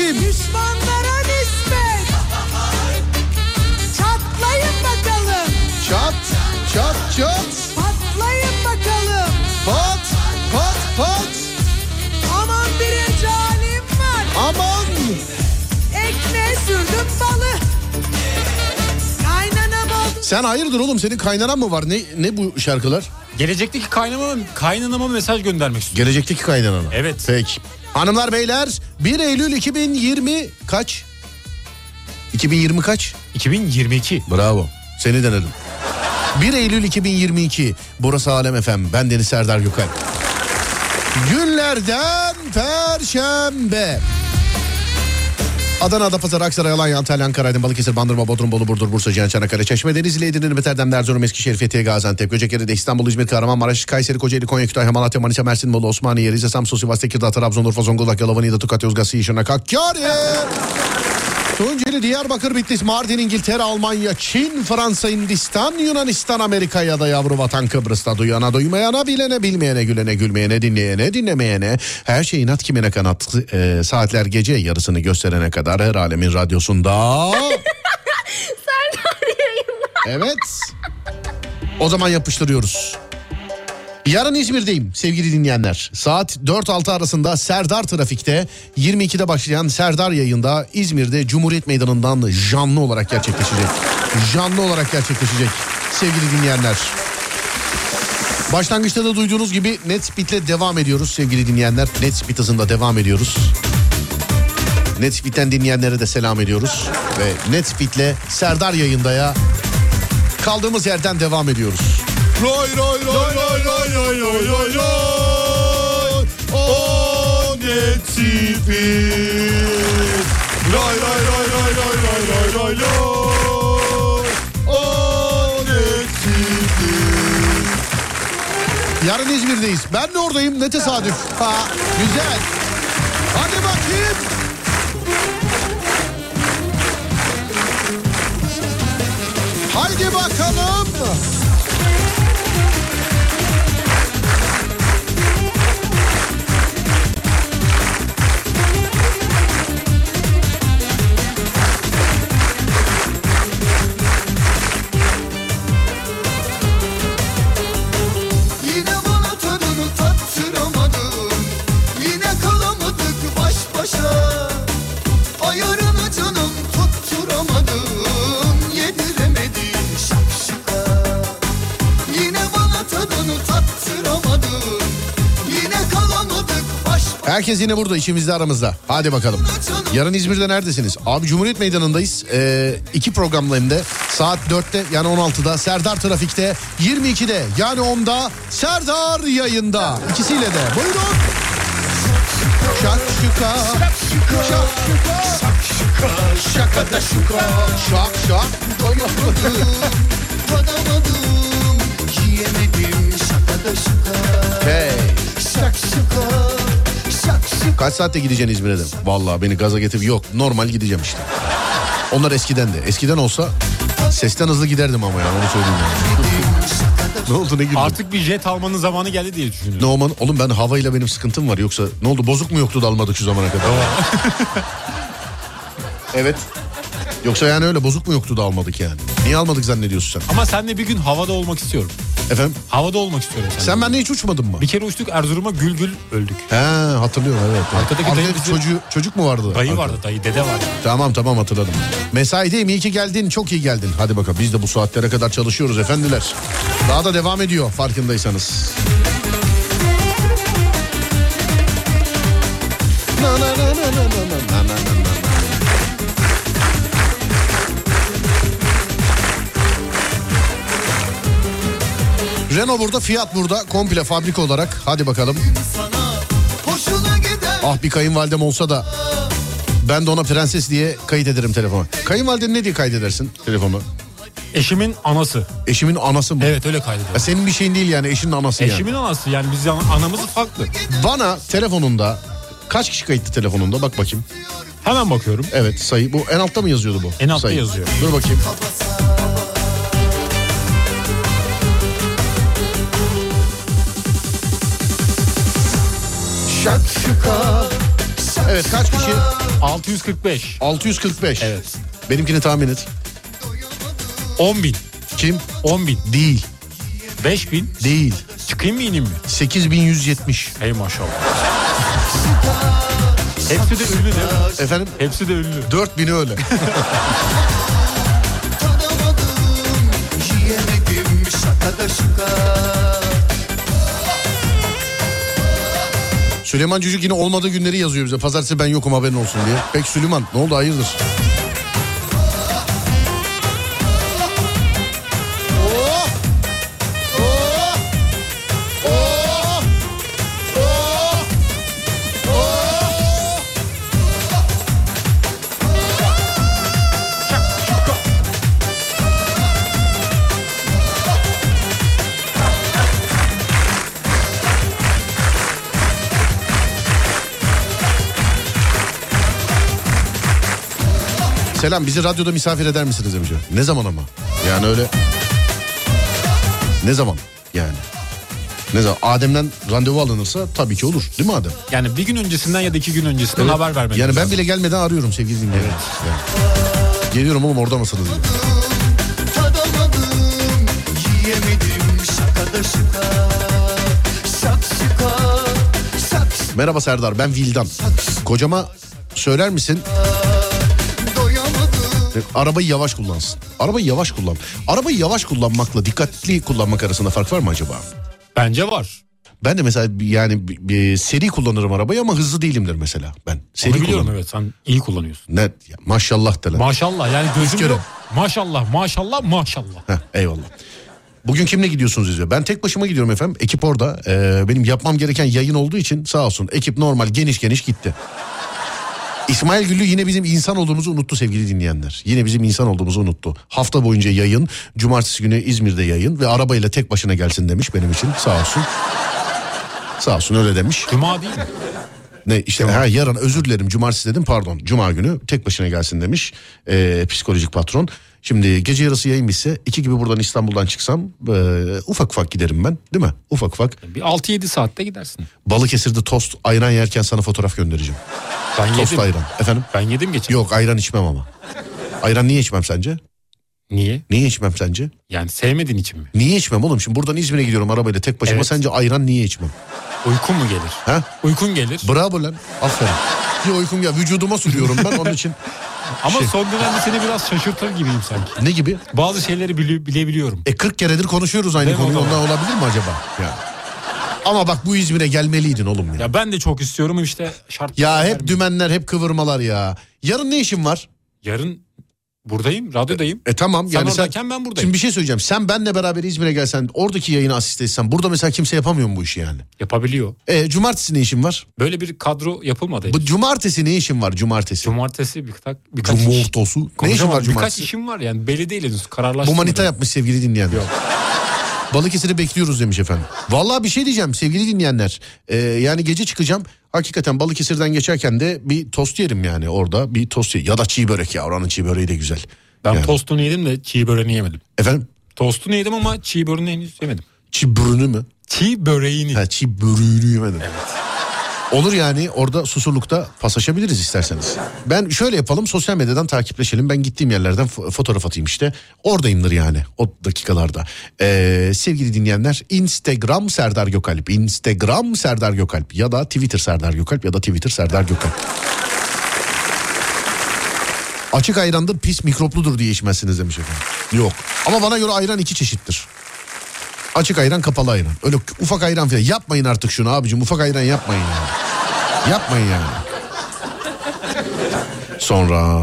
kimmiş? Sen hayırdır oğlum senin kaynanan mı var? Ne ne bu şarkılar? Gelecekteki kaynama, kaynanama mesaj göndermek istiyorum. Gelecekteki kaynanana. Evet. Peki. Hanımlar beyler 1 Eylül 2020 kaç? 2020 kaç? 2022. Bravo. Seni denedim. 1 Eylül 2022. Burası Alem FM. Ben Deniz Serdar Gökal. Günlerden Perşembe. Adana, Adapazarı, Aksaray, Alanya, Antalya, Ankara, Aydın, Balıkesir, Bandırma, Bodrum, Bolu, Burdur, Bursa, Cihan, Çanakkale, Çeşme, Denizli, Edirne, Beterdem, Erzurum, Eskişehir, Fethiye, Gaziantep, Göcekere, İstanbul, İzmir, Kahramanmaraş, Kayseri, Kocaeli, Konya, Kütahya, Malatya, Manisa, Mersin, Bolu, Osmaniye, Rize, Samsun, Sivas, Tekirdağ, Trabzon, Urfa, Zonguldak, Yalova, Niğde, Tokat, Yozgat, Şırnak, Hakkari. Tunceli, Diyarbakır, Bitlis, Mardin, İngiltere, Almanya, Çin, Fransa, Hindistan, Yunanistan, Amerika ya da yavru vatan Kıbrıs'ta duyana duymayana, bilene bilmeyene, gülene gülmeyene, dinleyene dinlemeyene, her şeyin at kimine kanat e, saatler gece yarısını gösterene kadar her alemin radyosunda. Serdar yayınlar. Evet. O zaman yapıştırıyoruz. Yarın İzmir'deyim sevgili dinleyenler. Saat 4-6 arasında Serdar Trafik'te 22'de başlayan Serdar yayında İzmir'de Cumhuriyet Meydanı'ndan canlı olarak gerçekleşecek. Canlı olarak gerçekleşecek sevgili dinleyenler. Başlangıçta da duyduğunuz gibi Netspeed'le devam ediyoruz sevgili dinleyenler. Netspeed hızında devam ediyoruz. Netspeed'den dinleyenlere de selam ediyoruz. Ve Netspeed'le Serdar yayındaya kaldığımız yerden devam ediyoruz. Roy roy roy roy roy roy roy roy roy O Netspeed Roy roy roy roy roy roy roy roy roy O Netspeed Yarın İzmir'deyiz. Ben de oradayım. Ne tesadüf. Ha, güzel. Hadi bakayım. Haydi bakalım. Herkes yine burada içimizde aramızda. Hadi bakalım. Yarın İzmir'de neredesiniz? Abi Cumhuriyet Meydanı'ndayız. Ee, iki programla hem de. Saat 4'te yani 16'da Serdar Trafik'te. 22'de yani 10'da Serdar yayında. İkisiyle de. Buyurun. Şak şuka. Şak şuka. Şakada şuka. Şak şak. Tadamadım Yiyemedim şakada şuka Hey. Şak şuka Şak şuka Kaç saatte gideceksin İzmir'e de? Vallahi beni gaza getirip yok normal gideceğim işte. Onlar eskiden de. Eskiden olsa sesten hızlı giderdim ama yani onu söyleyeyim yani. ne oldu ne güldün? Artık bir jet almanın zamanı geldi diye düşünüyorum. Ne olman? Oğlum ben havayla benim sıkıntım var yoksa ne oldu bozuk mu yoktu da almadık şu zamana kadar? evet. Yoksa yani öyle bozuk mu yoktu da almadık yani. Niye almadık zannediyorsun sen? Ama senle bir gün havada olmak istiyorum. Efendim Havada olmak istiyorum seninle. sen bende hiç uçmadın mı? Bir kere uçtuk Erzurum'a gül gül öldük. He hatırlıyorum evet. Arkadaki Arkada dayı bizi- çocuğu, çocuk mu vardı? Dayı Arkada. vardı dayı dede vardı. Tamam tamam hatırladım. Mesaideyim iyi ki geldin çok iyi geldin. Hadi bakalım biz de bu saatlere kadar çalışıyoruz efendiler. Daha da devam ediyor farkındaysanız. Na na na na na na na na Renault burada, Fiat burada. Komple fabrika olarak. Hadi bakalım. Ah bir kayınvalidem olsa da ben de ona prenses diye kayıt ederim telefona. Kayınvaliden ne diye kaydedersin telefonu? Eşimin anası. Eşimin anası mı? Evet öyle kaydediyor. Ya senin bir şeyin değil yani eşinin anası yani. Eşimin anası yani biz an- anamız farklı. Bana telefonunda kaç kişi kayıtlı telefonunda bak bakayım. Hemen bakıyorum. Evet sayı bu en altta mı yazıyordu bu? En altta Sayı. yazıyor. Dur bakayım. Evet kaç kişi? 645. 645. Evet. Benimkini tahmin et. 10 bin. Kim? 10 bin. Değil. 5 bin. Değil. Çıkayım mı ineyim mi? 8170. Hey maşallah. Hepsi de ünlü değil mi? Efendim? Hepsi de ünlü. 4000'i öyle. Tadamadım Yiyemedim şakada şuka Süleyman Cücük yine olmadığı günleri yazıyor bize. Pazartesi ben yokum haberin olsun diye. Peki Süleyman ne oldu hayırdır? Selam bizi radyoda misafir eder misiniz demiş. Ne zaman ama? Yani öyle... Ne zaman yani? Ne zaman? Adem'den randevu alınırsa tabii ki olur. Değil mi Adem? Yani bir gün öncesinden ya da iki gün öncesinden Evet. haber vermek Yani ben lazım. bile gelmeden arıyorum sevgili dinleyiciler. Yani. Geliyorum oğlum orada mısınız diye. Merhaba Serdar ben Vildan. Kocama söyler misin arabayı yavaş kullansın. Arabayı yavaş kullan. Arabayı yavaş kullanmakla dikkatli kullanmak arasında fark var mı acaba? Bence var. Ben de mesela yani bir seri kullanırım arabayı ama hızlı değilimdir mesela ben. Seri Onu biliyorum kullanırım. evet sen iyi kullanıyorsun. Ne ya, maşallah de lan. Maşallah yani gözüm yok. Maşallah maşallah maşallah. Heh, eyvallah. Bugün kimle gidiyorsunuz izliyor? Ben tek başıma gidiyorum efendim. Ekip orada. Ee, benim yapmam gereken yayın olduğu için sağ olsun. Ekip normal geniş geniş gitti. İsmail Güllü yine bizim insan olduğumuzu unuttu sevgili dinleyenler. Yine bizim insan olduğumuzu unuttu. Hafta boyunca yayın, cumartesi günü İzmir'de yayın ve arabayla tek başına gelsin demiş benim için sağ olsun. Sağ olsun öyle demiş. Cuma değil mi? Ne işte ha, yarın özür dilerim cumartesi dedim pardon cuma günü tek başına gelsin demiş ee, psikolojik patron. Şimdi gece yarısı yayın bitse iki gibi buradan İstanbul'dan çıksam ee, ufak ufak giderim ben değil mi? Ufak ufak. Bir 6-7 saatte gidersin. Balıkesir'de tost ayran yerken sana fotoğraf göndereceğim. Ben Tost yedim. ayran efendim. Ben yedim geçen. Yok ayran içmem ama. Ayran niye içmem sence? Niye? Niye içmem sence? Yani sevmediğin için mi? Niye içmem oğlum? Şimdi buradan İzmir'e gidiyorum arabayla tek başıma. Evet. Sence ayran niye içmem? Uykun mu gelir? Ha? Uykun gelir. Bravo lan. Aferin. Bir uykum ya vücuduma sürüyorum ben onun için. Ama Şey- son dönemde seni biraz şaşırtır gibiyim sanki. Ne gibi? Bazı şeyleri bili- bilebiliyorum. E 40 keredir konuşuyoruz aynı konuyu. Ondan olabilir mi acaba? Yani. Ama bak bu İzmir'e gelmeliydin oğlum ya. Ya ben de çok istiyorum işte şart. Ya hep dümenler hep kıvırmalar ya. Yarın ne işin var? Yarın buradayım, radyodayım. E tamam Sen yani oradayken ben buradayım. Şimdi bir şey söyleyeceğim. Sen benle beraber İzmir'e gelsen oradaki yayını asist etsen burada mesela kimse yapamıyor mu bu işi yani? Yapabiliyor. E cumartesi ne işin var? Böyle bir kadro yapılmadı. Bu cumartesi ne işin var cumartesi? Cumartesi birkaç, birkaç iş. Cumartesi. Ne işin var Birkaç cumartesi? işim var yani belli değil henüz Bu kararlaştırmadım. manita yapmış sevgili dinleyenler. Yok. Balıkesir'i bekliyoruz demiş efendim. Vallahi bir şey diyeceğim sevgili dinleyenler. Ee, yani gece çıkacağım. Hakikaten Balıkesir'den geçerken de bir tost yerim yani orada. Bir tost yerim. Ya da çiğ börek ya oranın çiğ böreği de güzel. Ben Yani. tostunu yedim de çiğ böreğini yemedim. Efendim Tostunu yedim ama çiğ böreğini henüz yemedim. çiğ börünü mü? Çiğ böreğini. Ha çiğ börüğünü yemedim. Olur yani orada susurlukta paslaşabiliriz isterseniz. Ben şöyle yapalım sosyal medyadan takipleşelim. Ben gittiğim yerlerden fo- fotoğraf atayım işte. Oradayımdır yani o dakikalarda. Ee, sevgili dinleyenler Instagram Serdar Gökalp. Instagram Serdar Gökalp ya da Twitter Serdar Gökalp ya da Twitter Serdar Gökalp. Açık ayrandır pis mikropludur diye içmezsiniz demiş efendim. Yok ama bana göre ayran iki çeşittir. Açık ayran kapalı ayran. Öyle ufak ayran falan. Yapmayın artık şunu abicim. Ufak ayran yapmayın yani. Yapmayın yani. Sonra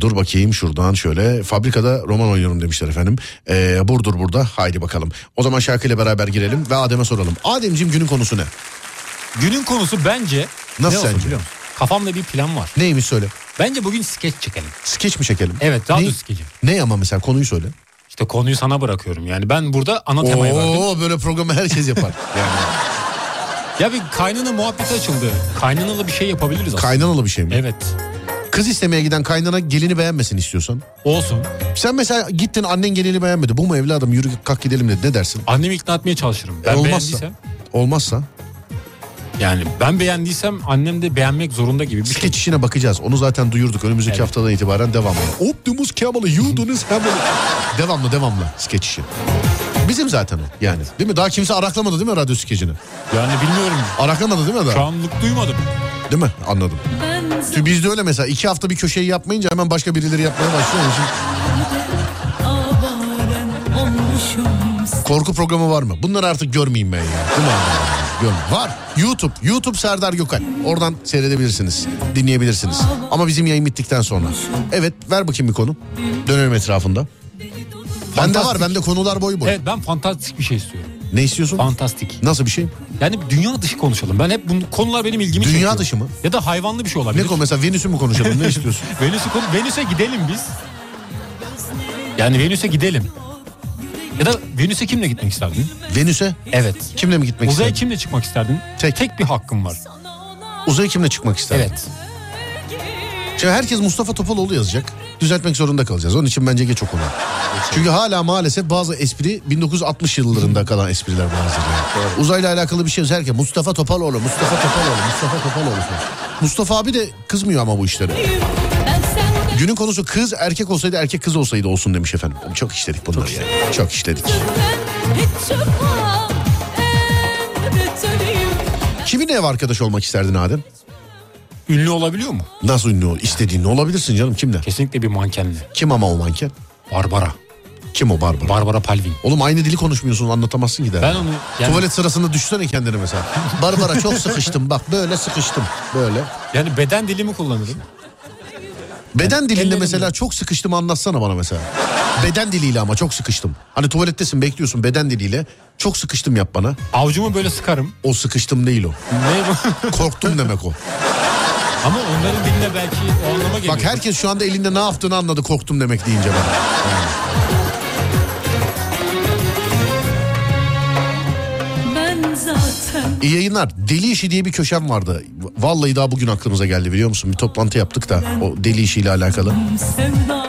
dur bakayım şuradan şöyle fabrikada roman oynuyorum demişler efendim. Ee, Burdur burada haydi bakalım. O zaman şarkıyla beraber girelim ve Adem'e soralım. Ademciğim günün konusu ne? Günün konusu bence... Nasıl ne sence? Kafamda bir plan var. Neymiş söyle. Bence bugün skeç çekelim. Skeç mi çekelim? Evet radyo ne, skeci. ne ama mesela konuyu söyle. İşte konuyu sana bırakıyorum yani. Ben burada ana temayı verdim. Oo böyle programı herkes yapar. Yani Ya bir kaynana muhabbeti açıldı. Kaynanalı bir şey yapabiliriz aslında. kaynanalı bir şey mi? Evet. Kız istemeye giden kaynana gelini beğenmesin istiyorsan. Olsun. Sen mesela gittin annen gelini beğenmedi. Bu mu evladım yürü kalk gidelim dedi. Ne dersin? Annemi ikna etmeye çalışırım. Ben E, olmazsa? beğendiysem. Olmazsa Yani ben beğendiysem annem de beğenmek zorunda gibi bir şey. skeç işine bakacağız. Onu zaten duyurduk. Önümüzdeki Evet. haftadan itibaren devamlı. Optimus Kemal'ı yudunuz hemen. devamlı devamlı skeç işi. Bizim zaten o yani. Değil mi? Daha kimse araklamadı değil mi radyo skecini? Yani bilmiyorum. Araklamadı değil mi daha? Şu anlık duymadım. Değil mi? Anladım. Çünkü bizde öyle mesela iki hafta bir köşeyi yapmayınca hemen başka birileri yapmaya başlıyor. Onun için korku programı var mı? Bunları artık görmeyeyim ben ya. Değil mi? Görmeyeyim. Var. YouTube. YouTube Serdar Gökal. Oradan seyredebilirsiniz. Dinleyebilirsiniz. Ama bizim yayın bittikten sonra. Evet ver bakayım bir konu. Dönelim etrafında. Bende var. Bende konular boyu boy. Evet ben fantastik bir şey istiyorum. Ne istiyorsun? Fantastik. Nasıl bir şey? Yani dünya dışı konuşalım. Ben hep bu konular benim ilgimi Dünya çekiyor. dışı mı? Ya da hayvanlı bir şey olabilir. Ne konu mesela Venüs'ü mü konuşalım? Ne istiyorsun? Venüs'e konu- Venüs'e gidelim biz. Yani Venüs'e gidelim. Ya da Venüs'e kimle gitmek isterdin? Venüs'e Evet. kimle mi gitmek Uzaya isterdin? kimle çıkmak isterdin? Tek. Tek bir hakkım var. Uzaya kimle çıkmak isterdin? Evet. Şimdi herkes Mustafa Topaloğlu yazacak. Düzeltmek zorunda kalacağız. Onun için bence geç o konu. Çünkü hala maalesef bazı espri 1960 yıllarında kalan espriler bazıları. Uzayla alakalı bir şey yazıyor. Herkes Mustafa Topaloğlu, Mustafa Topaloğlu, Mustafa Topaloğlu. Mustafa abi de kızmıyor ama bu işlere. Günün konusu kız erkek olsaydı erkek kız olsaydı olsun demiş efendim. Çok işledik bunları ya. Çok işledik. Kiminle ev arkadaş olmak isterdin Adem? Ünlü olabiliyor mu? Nasıl ünlü ol? İstediğin olabilirsin canım kimle? Kesinlikle bir mankenle. Kim ama o manken? Barbara. Kim o Barbara? Barbara Palvin. Oğlum aynı dili konuşmuyorsun anlatamazsın ki de. Ben onu yani, Tuvalet sırasında düşsene kendini mesela. Barbara çok sıkıştım bak böyle sıkıştım. Böyle. yani beden dilimi kullanırım. Beden dilinde ellerimle- mesela çok sıkıştım anlatsana bana mesela. Beden diliyle ama çok sıkıştım. Hani tuvalettesin bekliyorsun beden diliyle. Çok sıkıştım yap bana. Avucumu böyle sıkarım. O sıkıştım değil o. Ne bu? Korktum demek o. Ama onların diline belki o anlama geliyor. Bak herkes şu anda elinde ne yaptığını anladı korktum demek deyince bana. İyi yayınlar. Deli işi diye bir köşem vardı. Vallahi daha bugün aklımıza geldi biliyor musun? Bir toplantı yaptık da o deli işiyle alakalı.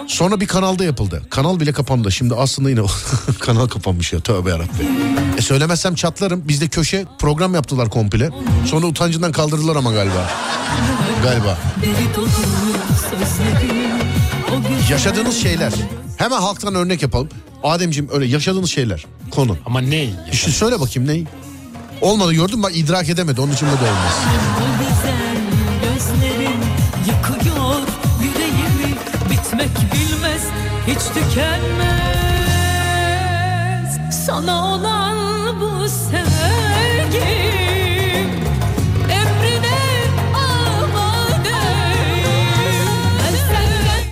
Sonra bir kanalda yapıldı. Kanal bile kapandı. Şimdi aslında yine kanal kapanmış ya. Tövbe yarabbim. E söylemezsem çatlarım. Bizde köşe program yaptılar komple. Sonra utancından kaldırdılar ama galiba. Galiba. Yaşadığınız şeyler. Hemen halktan örnek yapalım. Ademciğim öyle yaşadığınız şeyler. Konu. Ama ne? İşte söyle bakayım neyi? Olmadı gördün? Bak idrak edemedi. Onun için de olmaz. yıkıyor yüreğimi bilmez hiç tükenmez sana olan bu sevgim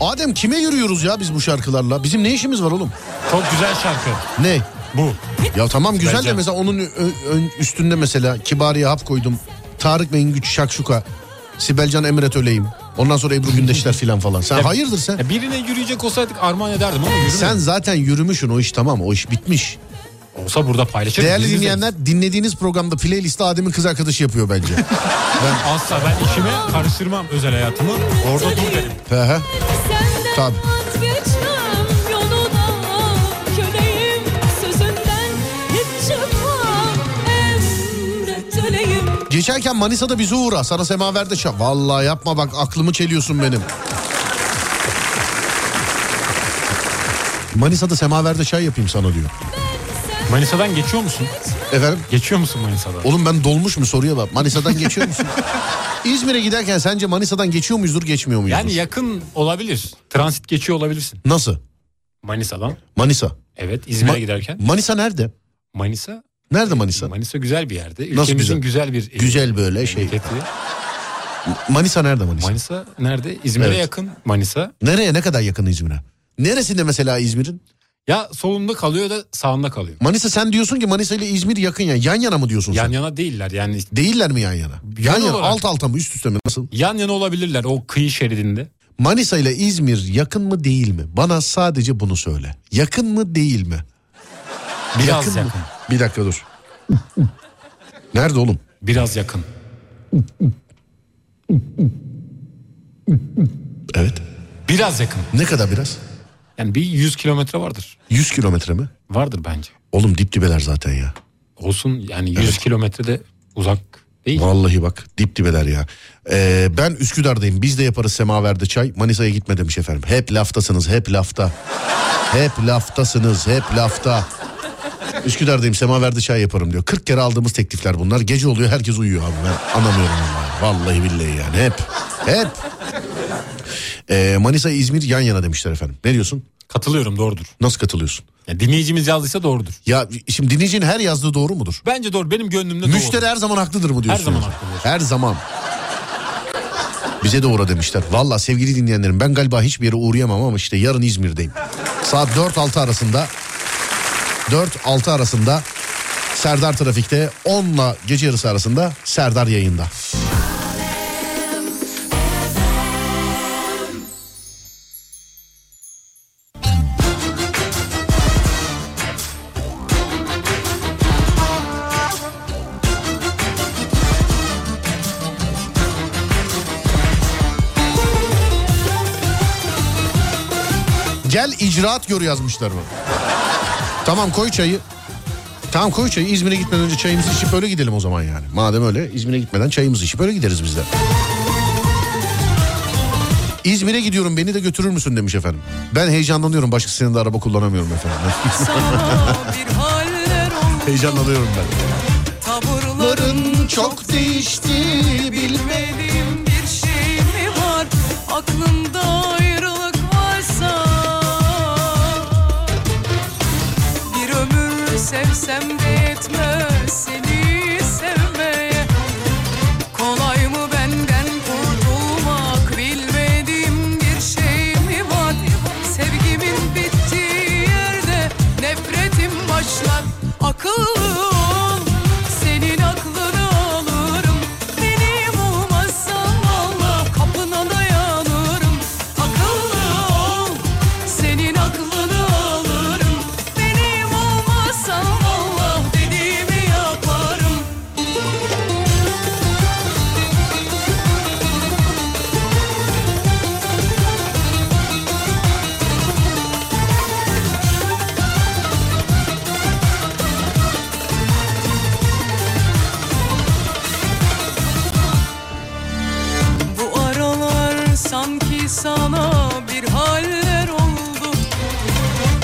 Adem kime yürüyoruz ya biz bu şarkılarla? Bizim ne işimiz var oğlum? Çok güzel şarkı. Ne? Bu. Ya tamam güzel de Bence. mesela onun üstünde mesela Kibariye hap koydum. Tarık Mengüç Şakşuka. Sibelcan Emret Öleyim. Ondan sonra Ebru Gündeşler filan falan. Sen Ya- hayırdır sen? Ya birine yürüyecek olsaydık armağan ederdim ama yürümedim. Sen zaten yürümüşsün o iş tamam o iş bitmiş. Olsa burada paylaşırız. Değerli dinleyenler dinlediğiniz programda playlist'i Adem'in kız arkadaşı yapıyor bence. izleriz. Asla ben işime karıştırmam özel hayatımı. Orada dur derim. Tabii. Geçerken Manisa'da bizi uğra. Sana semaverde çal. Vallahi yapma bak aklımı çeliyorsun benim. Manisa'da semaverde çay yapayım sana diyor. Manisa'dan geçiyor musun? Efendim? Geçiyor musun Manisa'dan? Oğlum ben dolmuş mu soruya bak. Manisa'dan geçiyor musun? İzmir'e giderken sence Manisa'dan geçiyor muyuzdur geçmiyor muyuzdur? Yani yakın olabilir. Transit geçiyor olabilirsin. Nasıl? Manisa'dan. Manisa. Evet İzmir'e Ma- giderken. Manisa nerede? Manisa. Nerede Manisa? Manisa güzel bir yerde. Nasıl Ülkemizin güzel? güzel, bir Güzel böyle şey. memleketi. Manisa nerede Manisa? Manisa nerede? İzmir'e Evet. yakın Manisa. Nereye ne kadar yakın İzmir'e? Neresinde mesela İzmir'in? Ya solunda kalıyor da sağında kalıyor. Manisa sen diyorsun ki Manisa ile İzmir yakın ya. Yan yana mı diyorsun Yan sen? yana değiller yani. Değiller mi yan yana? Yan Yol yana olarak. alt alta mı üst üste mi nasıl? Yan yana olabilirler o kıyı şeridinde. Manisa ile İzmir yakın mı değil mi? Bana sadece bunu söyle. Yakın mı değil mi? Biraz mı? yakın. Bir dakika dur. Nerede oğlum? Biraz yakın. Evet. Biraz yakın. Ne kadar biraz? Yani bir 100 kilometre vardır. 100 kilometre mi? Vardır bence. Oğlum dip dibeler zaten ya. Olsun yani 100 kilometre de uzak değil. Vallahi bak dip dibeler ya. Ee, ben Üsküdar'dayım. Biz de yaparız semaverde çay. Manisa'ya gitme demiş efendim. Hep laftasınız, hep lafta. Hep laftasınız, hep lafta. Üsküdar'dayım semaverde çay yaparım diyor. 40 kere aldığımız teklifler bunlar. Gece oluyor herkes uyuyor abi. Ben anlamıyorum vallahi. Vallahi billahi yani hep. Hep. Ee, Manisa İzmir yan yana demişler efendim. Ne diyorsun? Katılıyorum doğrudur. Nasıl katılıyorsun? Yani dinleyicimiz yazdıysa doğrudur. Ya şimdi dinleyicinin her yazdığı doğru mudur? Bence doğru. Benim gönlümde doğru. Müşteri her zaman haklıdır mı diyorsun? Her zaman haklıdır. Her zaman. Bize de uğra demişler. Valla sevgili dinleyenlerim ben galiba hiçbir yere uğrayamam ama işte yarın İzmir'deyim. Saat 4-6 arasında 4-6 arasında Serdar Trafik'te 10 ile gece yarısı arasında Serdar yayında. Gel icraat gör yazmışlar mı? Tamam koy çayı. Tamam koy çayı İzmir'e gitmeden önce çayımızı içip öyle gidelim o zaman yani. Madem öyle İzmir'e gitmeden çayımızı içip öyle gideriz biz de. İzmir'e gidiyorum beni de götürür müsün demiş efendim. Ben heyecanlanıyorum başkasının da araba kullanamıyorum efendim. Heyecanlanıyorum ben. Tavırların çok değişti Bilmediğim bir şey mi var Aklında sevsem de yetmez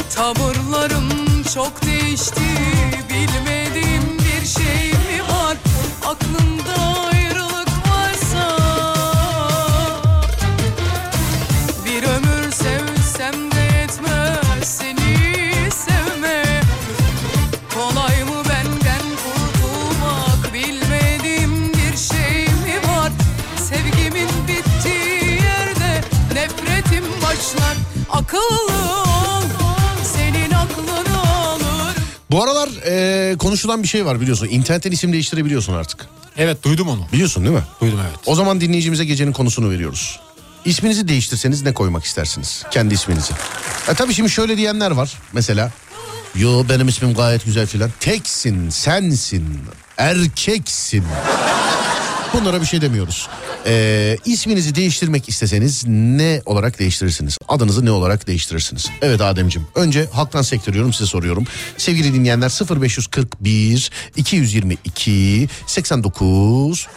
Tavırlarım çok değişti Bu aralar e, konuşulan bir şey var biliyorsun. İnternetten isim değiştirebiliyorsun artık. Evet duydum onu. Biliyorsun değil mi? Duydum evet. O zaman dinleyicimize gecenin konusunu veriyoruz. İsminizi değiştirseniz ne koymak istersiniz? Kendi isminizi. E tabii şimdi şöyle diyenler var mesela. Yo benim ismim gayet güzel filan. Teksin, sensin, erkeksin. Bunlara bir şey demiyoruz. Ee, isminizi değiştirmek isteseniz ne olarak değiştirirsiniz? Adınızı ne olarak değiştirirsiniz? Evet Ademciğim. Önce halktan sektiriyorum size soruyorum. Sevgili dinleyenler 0541 222 89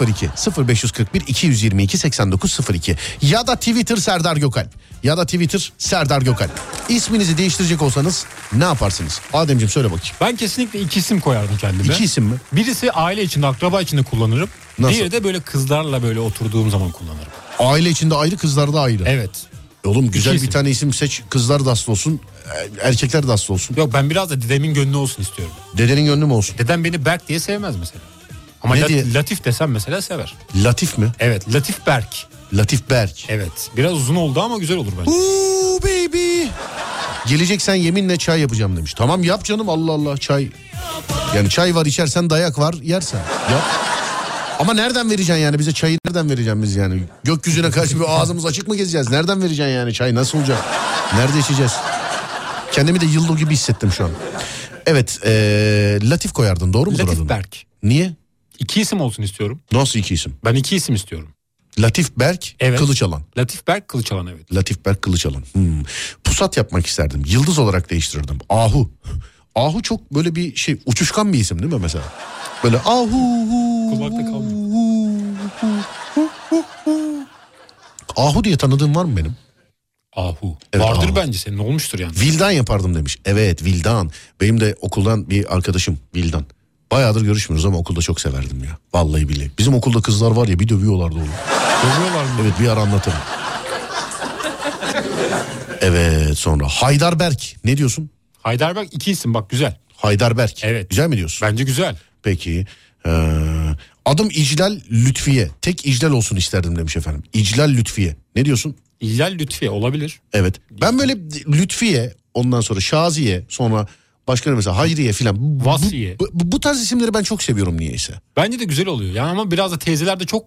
02 0541 222 8902 ya da Twitter Serdar Gökalp ya da Twitter Serdar Gökalp. İsminizi değiştirecek olsanız ne yaparsınız? Ademciğim söyle bakayım. Ben kesinlikle iki isim koyardım kendime. İki isim mi? Birisi aile içinde, akraba içinde kullanırım. Nasıl? Diğeri de böyle kızlarla böyle oturduğum zaman kullanırım. Aile içinde ayrı kızlarda ayrı. Evet. Oğlum güzel İki bir isim. tane isim seç kızlar da aslı olsun e, erkekler de aslı olsun. Yok ben biraz da dedemin gönlü olsun istiyorum. Dedenin gönlü mü olsun? Dedem beni Berk diye sevmez mesela. Ama Ne diye? Latif desem mesela sever. Latif mi? Evet Latif Berk. Latif Berk. Evet. Biraz uzun oldu ama güzel olur bence. Ooh baby. Geleceksen yeminle çay yapacağım demiş. Tamam yap canım Allah Allah çay. Yani çay var içersen dayak var yersen. Yap. Ama nereden vereceksin yani bize çayı nereden vereceksin biz yani? Gökyüzüne karşı bir ağzımız açık mı gezeceğiz? Nereden vereceksin yani çay nasıl olacak? Nerede içeceğiz? Kendimi de yıldo gibi hissettim şu an. Evet ee, Latif koyardın doğru mudur Latif? Berk. Niye? İki isim olsun istiyorum. Nasıl iki isim? Ben iki isim istiyorum. Latif Berk, Evet. Kılıçalan. Latif Berk Kılıçalan evet. Latif Berk Kılıçalan. Hmm. Pusat yapmak isterdim. Yıldız olarak değiştirirdim. Ahu. Ahu çok böyle bir şey uçuşkan bir isim değil mi mesela? Böyle ahu. Kulakta kalmıyor. Ahu diye tanıdığım var mı benim? Ahu. Evet, Vardır Ahu. bence senin olmuştur yani. Vildan yapardım demiş. Evet Vildan. Benim de okuldan bir arkadaşım Vildan. Bayağıdır görüşmüyoruz ama okulda çok severdim ya. Vallahi billahi. Bizim okulda kızlar var ya bir dövüyorlardı oğlum. Dövüyorlar mı? Evet bir ara anlatırım. Evet sonra Haydarberk. Ne diyorsun? Heidelberg iki isim bak güzel. Haydarberk. Evet. Güzel mi diyorsun? Bence güzel. Peki. Ee, adım İclal Lütfiye. Tek İclal olsun isterdim demiş efendim. İclal Lütfiye. Ne diyorsun? İhlal Lütfiye olabilir. Evet. Ben böyle Lütfiye ondan sonra Şaziye sonra başka mesela Hayriye filan. Vasiye. Bu, bu, bu tarz isimleri ben çok seviyorum niyeyse. Bence de güzel oluyor. Yani ama biraz da teyzeler de çok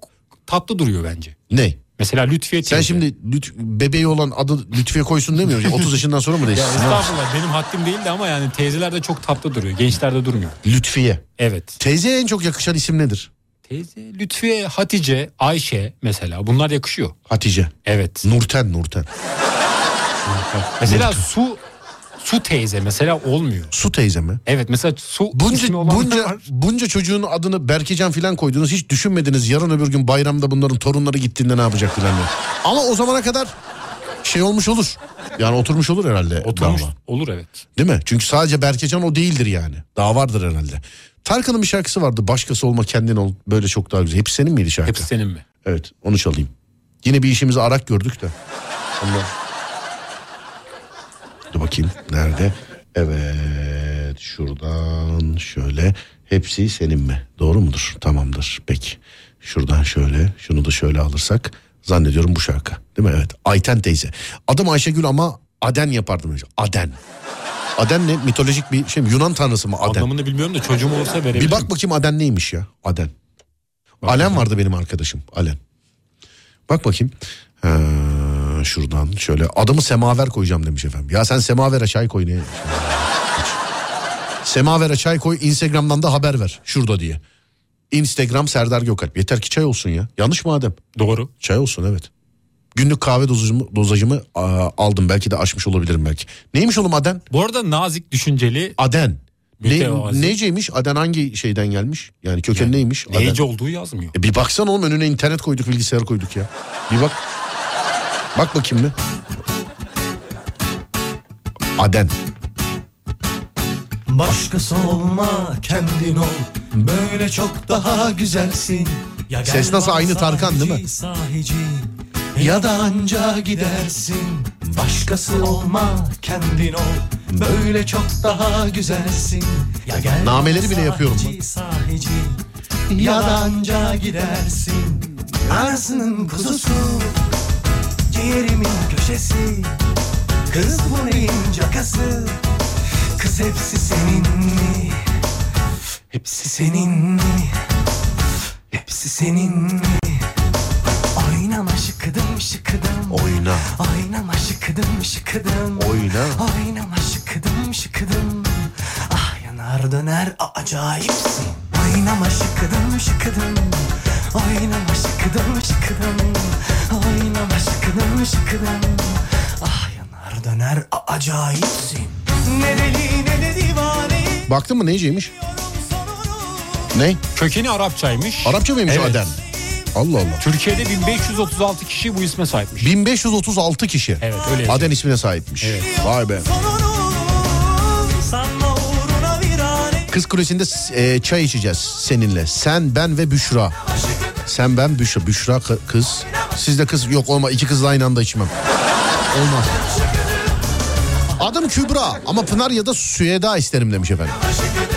tatlı duruyor bence. Ne? Mesela Lütfiye teyze. Sen şimdi Lüt, bebeği olan adı Lütfiye koysun demiyor. 30 yaşından sonra mı Ya değişsin? estağfurullah benim haddim değildi ama yani teyzeler de çok tatlı duruyor. Gençler de durmuyor. Lütfiye. Evet. Teyzeye en çok yakışan isim nedir? Teyze, Lütfiye, Hatice, Ayşe mesela bunlar yakışıyor. Hatice. Evet. Nurten Nurten. Mesela su su teyze mesela olmuyor. Su teyze mi? Evet mesela su Bunca, bunca, var. bunca çocuğun adını Berkecan falan koydunuz. Hiç düşünmediniz yarın öbür gün bayramda bunların torunları gittiğinde ne yapacak filan diye. Ama o zamana kadar şey olmuş olur. Yani oturmuş olur herhalde. Oturmuş. dava. Olur evet. Değil mi? Çünkü sadece Berkecan o değildir yani. Daha vardır herhalde. Tarkan'ın bir şarkısı vardı. Başkası olma kendin ol. Böyle çok daha güzel. Hepsi senin miydi şarkı? Hepsi senin mi? Evet onu çalayım. Yine bir işimizi arak gördük de. Ondan... Dur bakayım nerede? Evet şuradan şöyle. Hepsi senin mi? Doğru mudur? Tamamdır. Peki. Şuradan şöyle şunu da şöyle alırsak zannediyorum bu şarkı. Değil mi? Evet. Ayten teyze. Adım Ayşegül ama Aden yapardım. önce. Aden. Aden ne? Mitolojik bir şey mi? Yunan tanrısı mı Aden? Anlamını bilmiyorum da çocuğum olursa verebilirim. Bir bak bakayım Aden neymiş ya? Aden. Alen vardı benim arkadaşım. Alen. Bak bakayım. Ha, şuradan şöyle adımı semaver koyacağım demiş efendim. Ya sen semavere çay koy ne? semavere çay koy Instagram'dan da haber ver şurada diye. Instagram Serdar Gökalp. Yeter ki çay olsun ya. Yanlış mı Adem? Doğru. Çay olsun evet. Günlük kahve dozajımı, dozajımı aa, aldım. Belki de aşmış olabilirim belki. Neymiş oğlum Aden? Bu arada nazik düşünceli Aden. Ne, Mütevazi. neceymiş? Aden hangi şeyden gelmiş? Yani köken neymiş? Aden. neyci olduğu yazmıyor. E bir baksana oğlum önüne internet koyduk bilgisayar koyduk ya. Bir bak. Bak bakayım bir. Aden. Başkası olma kendin ol. Böyle çok daha güzelsin. Ya Ses nasıl? Aynı Tarkan değil mi? Sahici, ya da anca gidersin. Başkası olma kendin ol. Böyle çok daha güzelsin. Ya gel Nameleri bile yapıyorum sahici, sahici, ya da anca gidersin. Arasının kuzusu Ciğerimin köşesi Kız bu neyin cakası Kız hepsi senin mi? Hepsi senin mi? Hepsi senin mi? Oynama şıkıdım şıkıdım Oyna. Oynama şıkıdım şıkıdım Oyna. Oynama şıkıdım şıkıdım Ah yanar döner acayipsin Oynama şıkıdım şıkıdım Oynama şıkıdım şıkıdım Oynama şıkıdım şıkıdım Ah yanar döner acayipsin Ne deli ne de divane Baktın mı neyciymiş? Ne? Kökeni Arapçaymış. Arapça mıymış Evet. Aden? Allah Allah. Türkiye'de 1536 kişi bu isme sahipmiş. 1536 kişi. Evet, öyle yazıyor. Aden ismine sahipmiş. Evet. Vay be. Kız Kulesi'nde e, çay içeceğiz seninle. Sen, ben ve Büşra. Sen, ben, Büşra. Büşra kı- kız. Sizde kız yok olma. iki kızla aynı anda içmem. Olmaz. Adım Kübra ama Pınar ya da Süheda isterim demiş efendim.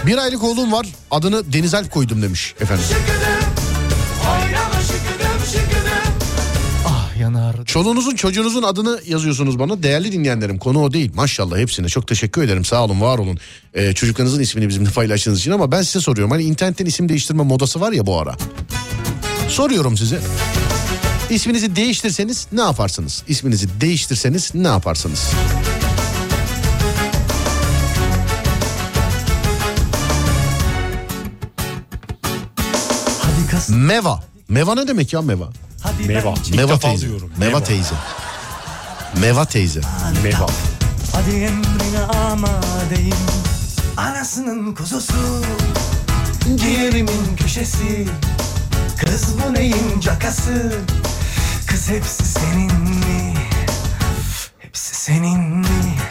Bir aylık oğlum var adını Denizel koydum demiş efendim. Ah yanar Çoluğunuzun çocuğunuzun adını yazıyorsunuz bana. Değerli dinleyenlerim konu o değil. Maşallah hepsine çok teşekkür ederim. Sağ olun var olun. Ee, çocuklarınızın ismini bizimle paylaştığınız için ama ben size soruyorum. Hani internetten isim değiştirme modası var ya bu ara. Soruyorum size. İsminizi değiştirseniz ne yaparsınız? İsminizi değiştirseniz ne yaparsınız? Meva. Meva ne demek ya meva? hadi Meva. Meva teyze. duyuyorum. Meva teyze. Meva teyze. Meva. Hadi emrine amadeyim Anasının kuzusu Ciğerimin köşesi Kız bu neyin cakası Kız hepsi senin mi Hepsi senin mi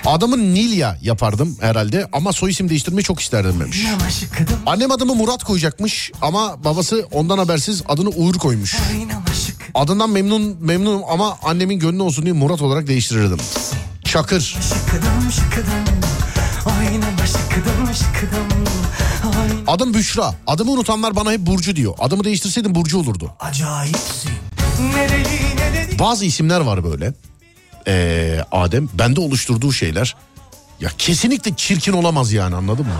Adamı Nilya yapardım herhalde ama soy isim değiştirmeyi çok isterdim demiş. Annem adımı Murat koyacakmış ama babası ondan habersiz adını Uğur koymuş. Adından memnun memnunum ama annemin gönlü olsun diye Murat olarak değiştirirdim. Çakır. Şıkıdım şıkıdım Oynama şıkıdım şıkıdım Adım Büşra. Adımı unutanlar bana hep Burcu diyor. Adımı değiştirseydim Burcu olurdu. acayipsin Ne deli ne dedi Bazı isimler var böyle. Ee, Adem bende oluşturduğu şeyler. Ya kesinlikle çirkin olamaz yani anladın mı?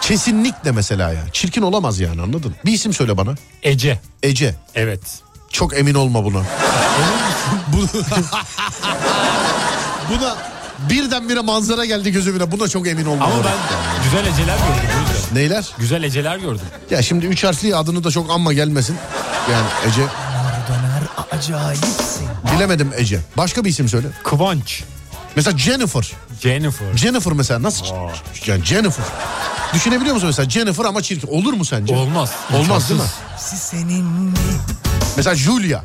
Kesinlikle mesela ya. Çirkin olamaz yani anladın mı? Bir isim söyle bana. Ece. Ece. Evet. Çok emin olma buna. Bu... buna birdenbire manzara geldi gözümüne. Buna çok emin olma. Ama ben güzel eceler gördüm. Neyler? Güzel eceler gördüm. Ya şimdi üç harfli adını da çok anma gelmesin. Yani Ece. Döner acayipsin Bilemedim Ece. Başka bir isim söyle. Kıvanç. Mesela Jennifer. Jennifer. Jennifer mesela nasıl? Yani Jennifer. Düşünebiliyor musun mesela Jennifer ama çirkin. Olur mu sence? Olmaz. Olmaz değil mi? İmkansız. Hepsi senin mi Mesela Julia.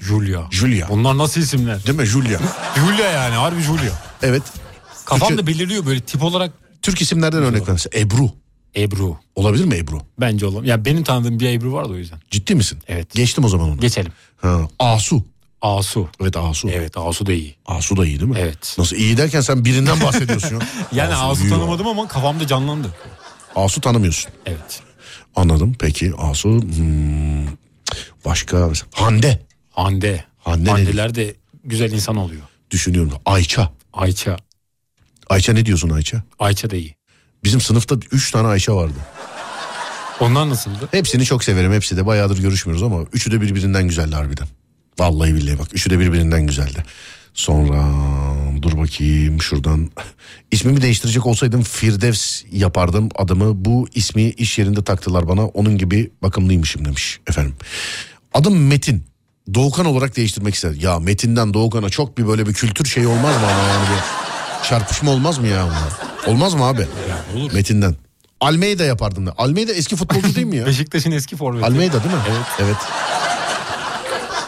Julia. Julia. Onlar nasıl isimler? Değil mi Julia? Julia yani harbi Julia. Evet. Kafamda Türkçe- belirliyor böyle tip olarak Türk isimlerden örnek ver. Mesela Ebru. Ebru. Olabilir mi Ebru? Bence olamaz. Ya benim tanıdığım bir Ebru vardı o yüzden. Ciddi misin? Evet. Geçtim o zaman onu. Geçelim. Ha, Asu. Asu. Evet Asu. Evet Asu da iyi. Asu da iyi değil mi? Evet. Nasıl iyi derken sen birinden bahsediyorsun ya. Yani Asu, o. tanımadım ama kafamda canlandı. Asu tanımıyorsun. Evet. Anladım. Peki Asu. hmm, başka mesela Hande. Hande. Hande Handeler de güzel insan oluyor. Düşünüyorum. Ayça. Ayça. Ayça ne diyorsun Ayça? Ayça da iyi. Bizim sınıfta 3 tane Ayşe vardı. Onlar nasıldı? Hepsini çok severim. Hepsi de bayağıdır görüşmüyoruz ama üçü de birbirinden güzeldi harbiden. Vallahi billahi bak üçü de birbirinden güzeldi. Sonra dur bakayım şuradan. İsmimi değiştirecek olsaydım Firdevs yapardım adımı. Bu ismi iş yerinde taktılar bana. Onun gibi bakımlıymışım demiş efendim. Adım Metin. Doğukan olarak değiştirmek istedim. Ya Metin'den Doğukan'a çok bir böyle bir kültür şey olmaz mı yani bir çarpışma olmaz mı ya? bunlar? Olmaz mı abi? olur. Metin'den. Almeida yapardım da. Almeida eski futbolcu değil mi ya? Beşiktaş'ın eski forveti. Almeida değil mi? Evet. Evet.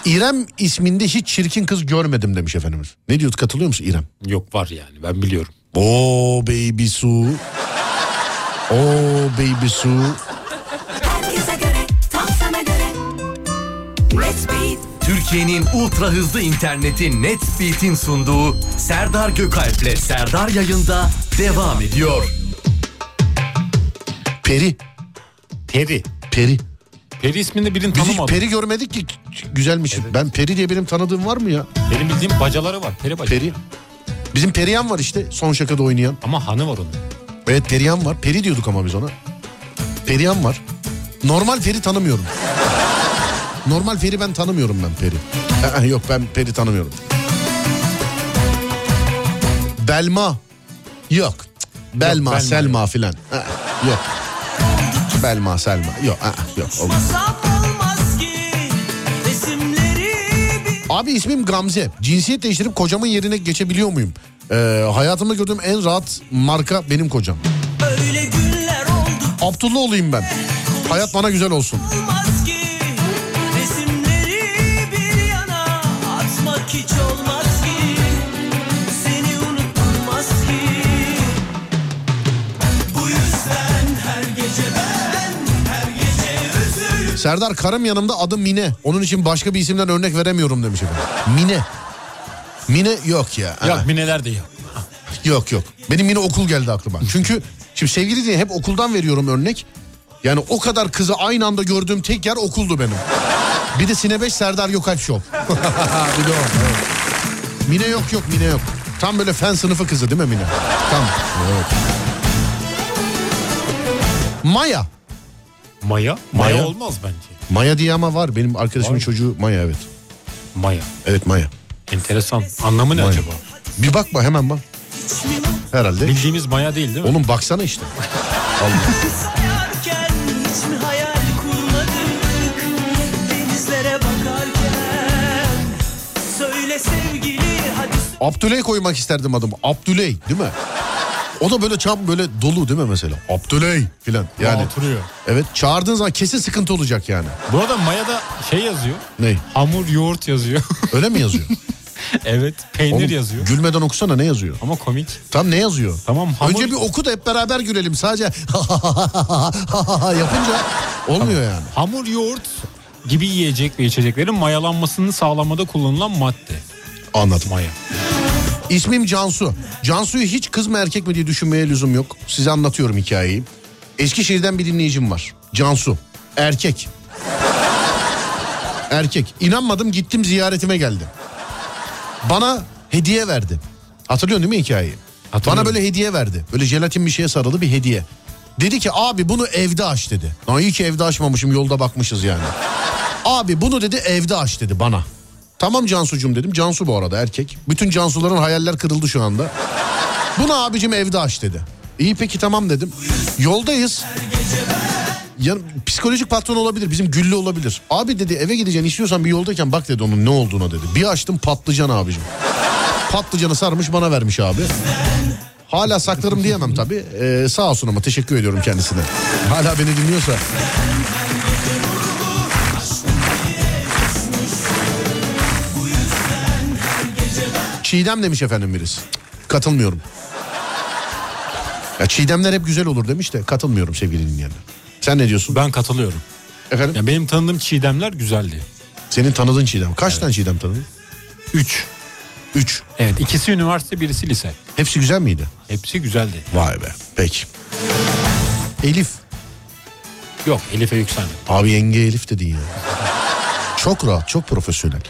İrem isminde hiç çirkin kız görmedim demiş efendimiz. Ne diyoruz katılıyor musun İrem? Yok var yani ben biliyorum. Oo baby su. Oo baby su. Herkese göre, tam sana göre. Let's beat. Türkiye'nin ultra hızlı interneti NetSpeed'in sunduğu Serdar Gökalp'le Serdar yayında devam ediyor. Peri. Peri. Peri. Peri isminde birini Biz hiç tanımadım. peri görmedik ki güzelmiş. Ben peri diye benim tanıdığım var mı ya? Benim bildiğim bacaları var. Peri baca. Peri. Bizim Perihan var işte son şakada oynayan. Ama hanı var onun. Evet Perihan var. Peri diyorduk ama biz ona. Perihan var. Normal Peri tanımıyorum. Normal Peri ben tanımıyorum ben Peri. Yok ben Peri tanımıyorum. Belma. Yok. Belma, Belma Selma filan. Aa, Yok. Belma, Selma. Yok. aa, Yok. olmaz. Abi ismim Gamze. Cinsiyet değiştirip kocamın yerine geçebiliyor muyum? Ee, hayatımda gördüğüm en rahat marka benim kocam. Öyle günler oldu Abdullah olayım ben. Hayat bana güzel olsun. olmaz ki Serdar karım yanımda adı Mine. Onun için başka bir isimden örnek veremiyorum demiş efendim. Mine. Mine yok ya. Yok mineler de yok. Yok yok. Benim yine okul geldi aklıma. Çünkü şimdi sevgili diye hep okuldan veriyorum örnek. Yani o kadar kızı aynı anda gördüğüm tek yer okuldu benim. Bir de Sine 5 Serdar Gökalp Show. bir de o. evet. Mine yok yok Mine yok. Tam böyle fen sınıfı kızı değil mi Mine? Tam. Evet. Maya. Maya? Maya, Maya. olmaz bence. Maya diye ama var. Benim arkadaşımın Var çocuğu Maya evet. Maya. Evet Maya. Enteresan. Anlamı ne Maya. acaba? Bir bakma hemen bak. Herhalde. Bildiğimiz maya değil değil mi? Oğlum baksana işte. sayarken hiç mi hayal kurmadık Denizlere bakarken Söyle sevgili hadi Abdüley koymak isterdim adım. Abdüley değil mi? O da böyle çam böyle dolu değil mi mesela? Abdüley filan. Yani Oturuyor. evet çağırdığın zaman kesin sıkıntı olacak yani. Bu arada Maya'da şey yazıyor. Ne? Hamur yoğurt yazıyor. Öyle mi yazıyor? evet. Peynir Oğlum, yazıyor. Gülmeden okusana ne yazıyor? Ama komik. Tam ne yazıyor? Tamam hamur... Önce bir oku da hep beraber gülelim. Sadece yapınca olmuyor yani. Hamur yoğurt gibi yiyecek ve içeceklerin mayalanmasını sağlamada kullanılan madde. Anladım. Maya. İsmim Cansu. Cansu'yu hiç kız mı erkek mi diye düşünmeye lüzum yok. Size anlatıyorum hikayeyi. Eskişehir'den bir dinleyicim var. Cansu. Erkek. Erkek. İnanmadım gittim ziyaretime geldi. Bana hediye verdi. Hatırlıyorsun değil mi hikayeyi? Bana böyle hediye verdi. Böyle jelatin bir şeye sarılı bir hediye. Dedi ki abi bunu evde aç dedi. Lan iyi ki evde açmamışım yolda bakmışız yani. Abi bunu dedi evde aç dedi bana. Tamam Cansu'cum dedim. Cansu bu arada erkek. Bütün Cansu'ların hayaller kırıldı şu anda. Bunu abicim evde aç dedi. İyi peki tamam dedim. Yoldayız. Ya, psikolojik patron olabilir bizim güllü olabilir. Abi dedi eve gideceksin istiyorsan bir yoldayken bak dedi onun ne olduğuna dedi. Bir açtım patlıcan abicim. Patlıcanı sarmış bana vermiş abi. Hala saklarım diyemem tabii. Ee, sağ olsun ama teşekkür ediyorum kendisine. Hala beni dinliyorsa. Çiğdem demiş efendim birisi. Katılmıyorum. Ya çiğdemler hep güzel olur demiş de katılmıyorum sevgili dinleyenler. Sen ne diyorsun? Ben katılıyorum. Efendim? Ya benim tanıdığım çiğdemler güzeldi. Senin tanıdığın çiğdem. Kaç tane çiğdem tanıdın? 3. Üç. Evet ikisi üniversite birisi lise. Hepsi güzel miydi? Hepsi güzeldi. Vay be. Peki. Elif. Yok Elif'e yükseldi. Abi yenge Elif dedin ya. çok rahat, çok profesyonel.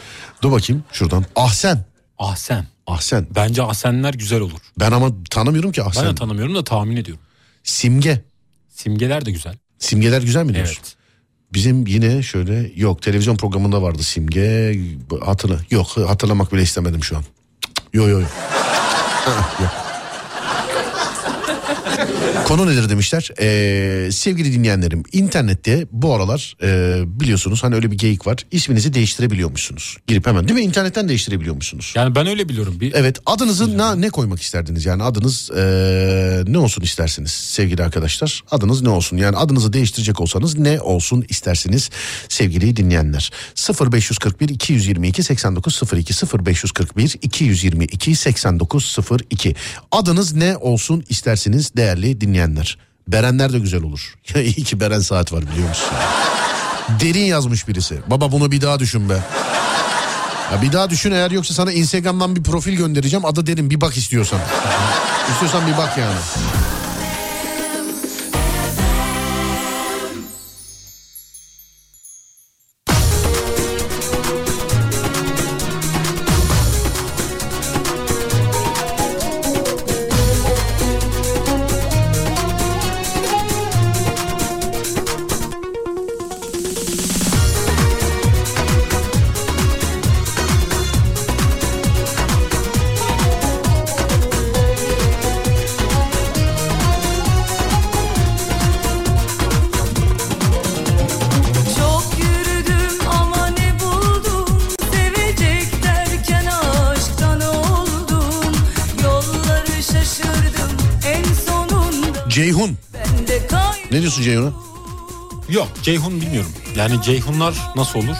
Dur bakayım şuradan. Ahsen. Ahsen. Ahsen. Bence Ahsenler güzel olur. Ben ama tanımıyorum ki Ben Ahsen. de tanımıyorum da tahmin ediyorum. Simge. Simgeler de güzel. Simgeler güzel mi diyorsun? Evet. Bizim yine şöyle yok televizyon programında vardı simge hatırla yok hatırlamak bile istemedim şu an. Yok yok yok. Konu nedir demişler. Ee, sevgili dinleyenlerim internette bu aralar e, biliyorsunuz hani öyle bir geyik var. İsminizi değiştirebiliyormuşsunuz. Girip hemen değil mi internetten değiştirebiliyormuşsunuz. Yani ben öyle biliyorum. Bir Evet adınızı ne, ne koymak isterdiniz yani adınız eee, ne olsun istersiniz sevgili arkadaşlar adınız ne olsun yani adınızı değiştirecek olsanız ne olsun istersiniz sevgili dinleyenler 0541 222 8902 0541 222 8902 adınız ne olsun istersiniz değerli dinleyenler Berenler de güzel olur. Ya iyi ki Beren saat var biliyor musun? Derin yazmış birisi. Baba bunu bir daha düşün be. Ya bir daha düşün eğer yoksa sana Instagram'dan bir profil göndereceğim. Adı derin bir bak istiyorsan. İstiyorsan bir bak yani. Ceyhun'a? Yok Ceyhun bilmiyorum. Yani Ceyhunlar nasıl olur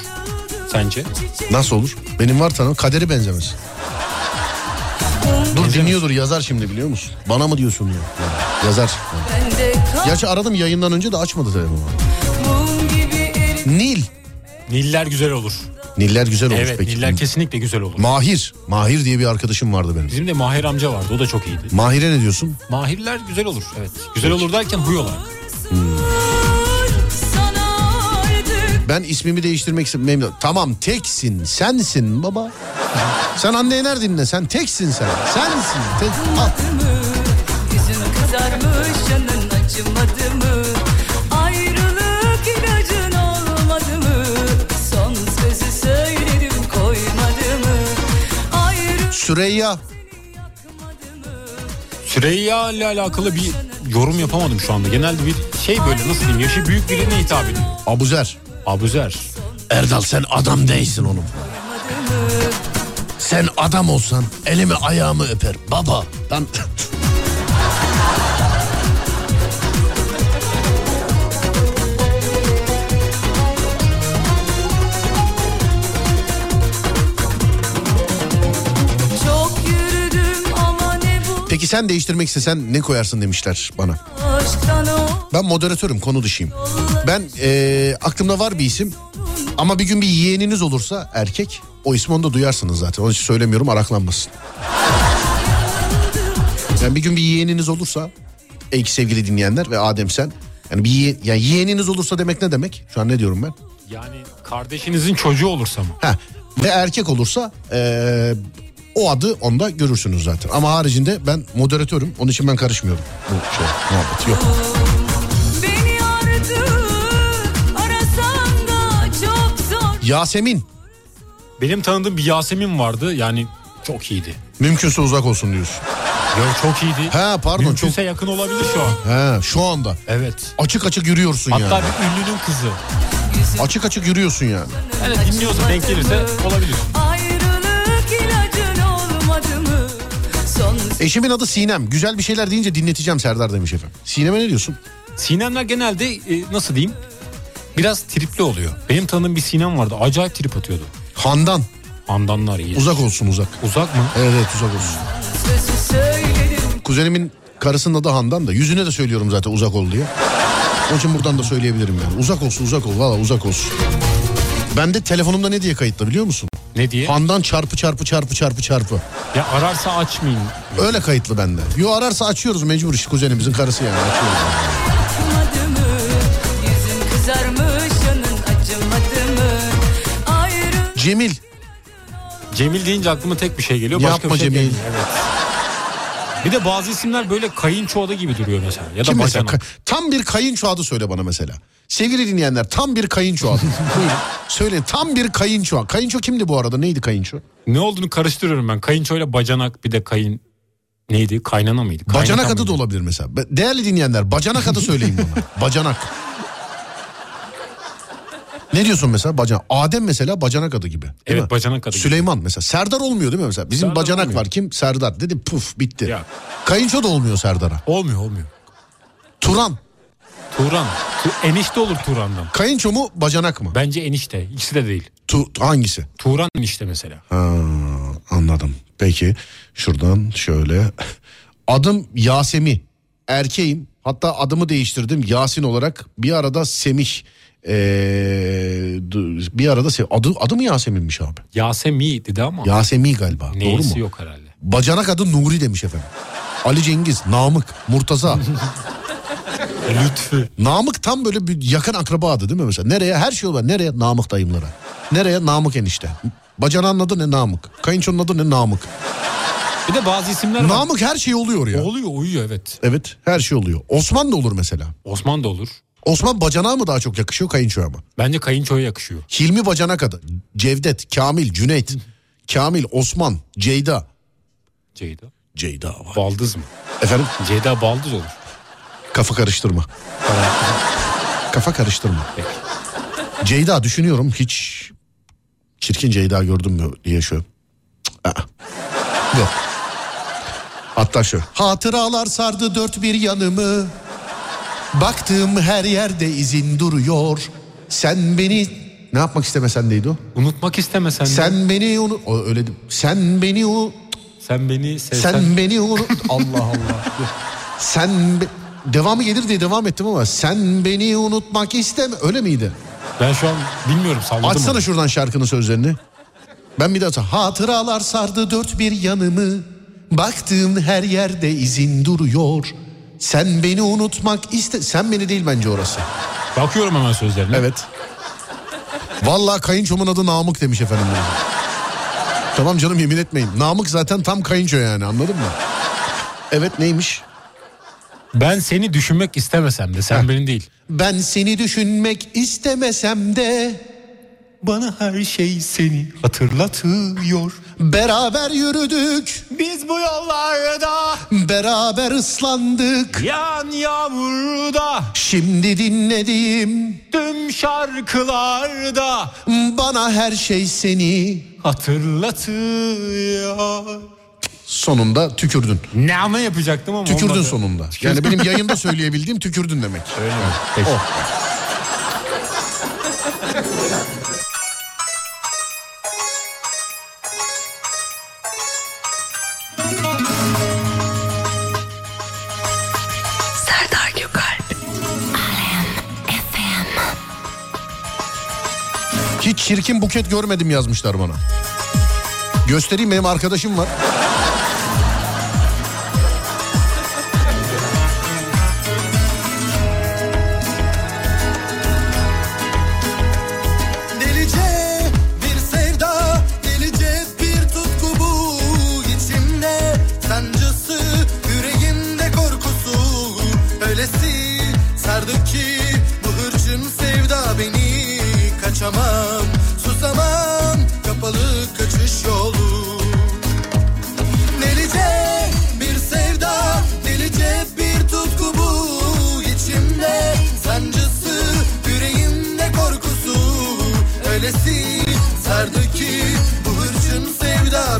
sence? Nasıl olur? Benim var tanım kaderi benzemez. Dur dinliyordur yazar şimdi biliyor musun? Bana mı diyorsun ya? Yazar. bende kay Gerçi aradım yayından önce de açmadı telefonu. Nil. Niller güzel olur. Niller güzel olur evet peki. Niller kesinlikle güzel olur. Mahir. Mahir diye bir arkadaşım vardı benim. Bizim de Mahir amca vardı o da çok iyiydi. Mahir'e ne diyorsun? Mahirler güzel olur evet. Güzel olur derken huy olarak. Ben ismimi değiştirmek istemiyorum. Tamam teksin sensin baba. sen anne Ener dinle sen teksin sen. Sensin. Tek. Al. mı? Yüzün kızarmış yanın acımadı mı? Ayrılık ilacın olmadı mı? Son sözü söyledim koymadı mı? Ayrı Süreyya. Süreyya ile alakalı bir yorum yapamadım şu anda. Genelde bir şey böyle nasıl diyeyim yaşı büyük birine hitap ediyor. Abuzer. Abuzer. Erdal sen adam değilsin oğlum. Sen adam olsan elimi ayağımı öper. Baba. Ben... çok yürüdüm ama ne bu Peki sen değiştirmek istesen ne koyarsın demişler bana. Ben moderatörüm konu dışıyım. Ben eee, aklımda var bir isim ama bir gün bir yeğeniniz olursa erkek o ismi onu da duyarsınız zaten. Onun için söylemiyorum araklanmasın. Yani bir gün bir yeğeniniz olursa ey sevgili dinleyenler ve Adem sen yani bir yeğen, yani yeğeniniz olursa demek ne demek? Şu an ne diyorum ben? Yani kardeşinizin çocuğu olursa mı? Ha ve erkek olursa eee, o adı onda görürsünüz zaten. Ama haricinde ben moderatörüm. Onun için ben karışmıyorum. Bu şey muhabbet yok. çok Yasemin Benim tanıdığım bir Yasemin vardı yani çok iyiydi. mümkünse uzak olsun diyorsun. Yok çok iyiydi. Ha pardon çok Mümkünse yakın olabilir şu an. Ha şu anda. Evet. Açık açık yürüyorsun Hatta yani. bir ünlünün kızı. Açık açık yürüyorsun yani. Yani dinliyorsa denk gelirse olabilir. Eşimin adı Sinem. Güzel bir şeyler deyince dinleteceğim Serdar demiş efendim. Sinem'e ne diyorsun? Sinemler genelde e, nasıl diyeyim? Biraz tripli oluyor. Benim tanıdığım bir Sinem vardı. Acayip trip atıyordu. Handan. Handanlar iyi. Uzak olsun uzak. Uzak mı? Evet evet uzak olsun. Kuzenimin karısının adı Handan da. Yüzüne de söylüyorum zaten uzak ol diye. Onun için buradan da söyleyebilirim yani. Uzak olsun uzak ol valla uzak olsun. Ben de telefonumda ne diye kayıtlı biliyor musun? Ne diye? Handan çarpı çarpı çarpı çarpı çarpı. Ya ararsa açmayayım. Öyle kayıtlı bende. Yo ararsa açıyoruz mecbur iş kuzenimizin karısı yani açıyoruz. Cemil. Cemil deyince aklıma tek bir şey geliyor. Başka Yapma bir şey Cemil. gelmiyor. Evet. Bir de bazı isimler böyle kayınço adı gibi duruyor mesela. Ya da Kim mesela? Ka- Tam bir kayınço adı söyle bana mesela. Sevgili dinleyenler tam bir kayınço adı. Söyleyin tam bir kayınço. Kayınço kimdi bu arada? Neydi kayınço? Ne olduğunu karıştırıyorum ben. Kayınço ile bacanak bir de kayın... Neydi? Kaynana mıydı? Bacanak Kaynata adı da mıydı? olabilir mesela. Değerli dinleyenler bacanak adı söyleyin bana. Bacanak. Ne diyorsun mesela bacanak? Adem mesela bacanak adı gibi. Evet, mi? bacanak adı gibi. Süleyman mesela. Serdar olmuyor değil mi mesela? Bizim Serdar bacanak olmuyor. var. Kim? Serdar. Dedi puf bitti. Ya. Kayınço da olmuyor Serdar'a. Olmuyor olmuyor. Turan. Turan. Tu- enişte olur Turan'dan. Kayınço mu bacanak mı? Bence enişte. İkisi de değil. Tu- hangisi? Turan enişte mesela. Ha, anladım. Peki şuradan şöyle. Adım Yasemi. Erkeğim. Hatta adımı değiştirdim Yasin olarak. Bir arada Semih. Ee, bir arada adı adı mı Yasemin'miş abi? Yasemi dedi ama. Yasemi galiba. Doğru Neyisi mu? yok herhalde. Bacanak adı Nuri demiş efendim. Ali Cengiz, Namık, Murtaza. Lütfü. Namık tam böyle bir yakın akraba adı değil mi mesela? Nereye? Her şey olur. Nereye? Namık dayımlara. Nereye? Namık enişte. Bacanağın adı ne? Namık. Kayınçonun adı ne? Namık. Bir de bazı isimler var. Namık her şey oluyor ya. Oluyor uyuyor evet. Evet her şey oluyor. Osman da olur mesela. Osman da olur. Osman bacanağa mı daha çok yakışıyor kayınçoya mı? Bence kayınçoya yakışıyor. Hilmi bacanak adı. Cevdet, Kamil, Cüneyt, Kamil, Osman, Ceyda. Ceyda. Ceyda var. Baldız mı? Efendim Ceyda baldız olur. kafa karıştırma. kafa karıştırma. Ceyda düşünüyorum hiç çirkin Ceyda gördüm mü diye şu. Aa. Yok. Hatta şu. Hatıralar sardı dört bir yanımı. Baktığım her yerde izin duruyor. Sen beni ne yapmak istemesen neydi o? Unutmak istemesen. Sen beni unut. O öyle. Sen beni unut. Sen beni sevsen. Sen beni unut. Allah Allah. Sen be- devamı gelir diye devam ettim ama sen beni unutmak isteme. Öyle miydi? Ben şu an bilmiyorum salladım. Açsana onu. şuradan şarkının sözlerini. Ben bir daha hatıralar sardı dört bir yanımı. Baktığım her yerde izin duruyor. Sen beni unutmak iste... Sen beni değil bence orası. Bakıyorum hemen sözlerine. Evet. Vallahi kayınçomun adı Namık demiş efendim. tamam canım yemin etmeyin. Namık zaten tam kayınço yani anladın mı? Evet neymiş? Ben seni düşünmek istemesem de sen Heh. benim değil. Ben seni düşünmek istemesem de Bana her şey seni hatırlatıyor. beraber yürüdük, Biz bu yollarda beraber ıslandık. yan yağmurda Şimdi dinlediğim tüm şarkılarda bana her şey seni hatırlatıyor. sonunda tükürdün. Ne ama yapacaktım ama Tükürdün olmadı. sonunda. Yani benim yayında söyleyebildiğim tükürdün demek. Öyle mi? Peki. Oh. Çirkin buket görmedim yazmışlar bana. Göstereyim benim arkadaşım var.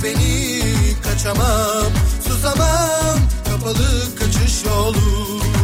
Beni kaçamam, susamam kapalı kaçış yolu.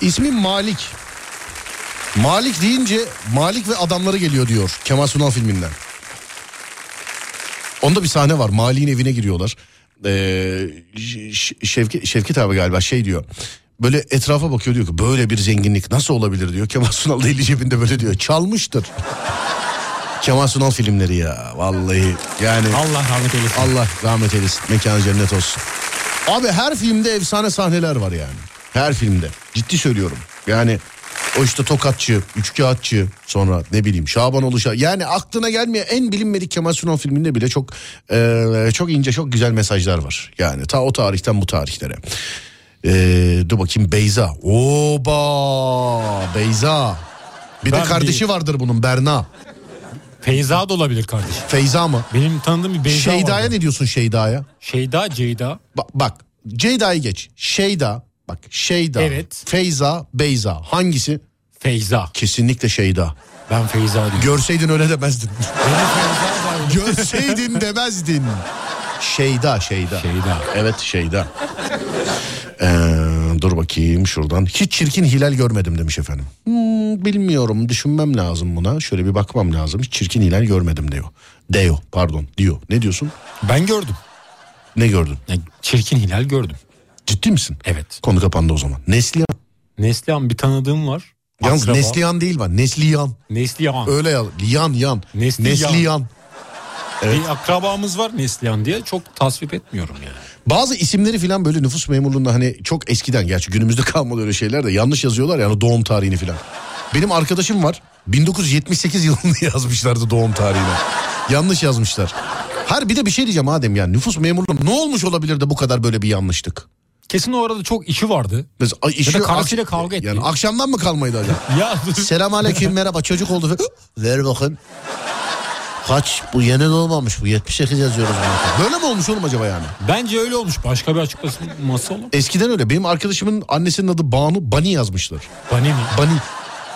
İsmi Malik. Malik deyince Malik ve adamları geliyor diyor Kemal Sunal filminden. Onda bir sahne var. Malik'in evine giriyorlar. Ee, Şevki, Şevket abi galiba şey diyor. Böyle etrafa bakıyor diyor ki böyle bir zenginlik nasıl olabilir diyor. Kemal Sunal da eli cebinde böyle diyor. Çalmıştır. Kemal Sunal filmleri ya vallahi yani Allah rahmet eylesin. Allah rahmet eylesin. Mekanı cennet olsun. Abi her filmde efsane sahneler var yani. Her filmde. Ciddi söylüyorum. Yani o işte Tokatçı, Üçkağıtçı, sonra ne bileyim Şaban Oluşa. Yani aklına gelmeyen en bilinmedik Kemal Sunal filminde bile çok e, çok ince, çok güzel mesajlar var. Yani ta o tarihten bu tarihlere. E, dur bakayım Beyza. Oba Beyza. Bir de Ben kardeşi bir- vardır bunun Berna. Feyza da olabilir kardeşim. Feyza mı? Benim tanıdığım bir Beyza Şeyda'ya vardı. ne diyorsun Şeyda'ya? Şeyda, Ceyda. Bak, bak Ceyda'yı geç. Şeyda bak Şeyda. Evet. Feyza, Beyza. Hangisi? Feyza. Kesinlikle Şeyda. Ben Feyza diyorum. Görseydin öyle demezdin. Görseydin demezdin. Şeyda, Şeyda. Şeyda. Evet Şeyda. Ee, dur bakayım şuradan. Hiç çirkin hilal görmedim demiş efendim. Hmm, bilmiyorum düşünmem lazım buna. Şöyle bir bakmam lazım. Hiç çirkin hilal görmedim diyor. Deo pardon diyor. Ne diyorsun? Ben gördüm. Ne gördün? Yani çirkin hilal gördüm. Ciddi misin? Evet. Konu kapandı o zaman. Neslihan. Neslihan bir tanıdığım var. Yalnız Akraba. Neslihan değil var. Neslihan. Neslihan. Öyle ya. Yan yan. Neslihan. Neslihan. Bir akrabamız var Neslihan diye çok tasvip etmiyorum yani. Bazı isimleri falan böyle nüfus memurluğunda hani çok eskiden gerçi günümüzde kalmadı öyle şeyler de yanlış yazıyorlar yani doğum tarihini falan. Benim arkadaşım var 1978 yılında yazmışlardı doğum tarihini. Yanlış yazmışlar. Her bir de bir şey diyeceğim Adem yani nüfus memurluğu ne olmuş olabilir de bu kadar böyle bir yanlışlık? Kesin o arada çok işi vardı. Mesela, ay, işi- Ya da karısıyla kavga etti. Yani akşamdan mı kalmaydı acaba? Ya. Selam aleyküm merhaba çocuk oldu. Ver bakın. Kaç bu yeni doğmamış bu 78 yazıyoruz. buna. Böyle mi olmuş oğlum acaba yani? Bence öyle olmuş. Başka bir açıklaması olur. Eskiden öyle. Benim arkadaşımın annesinin adı Banu Bani yazmışlar. Bani mi? Bani.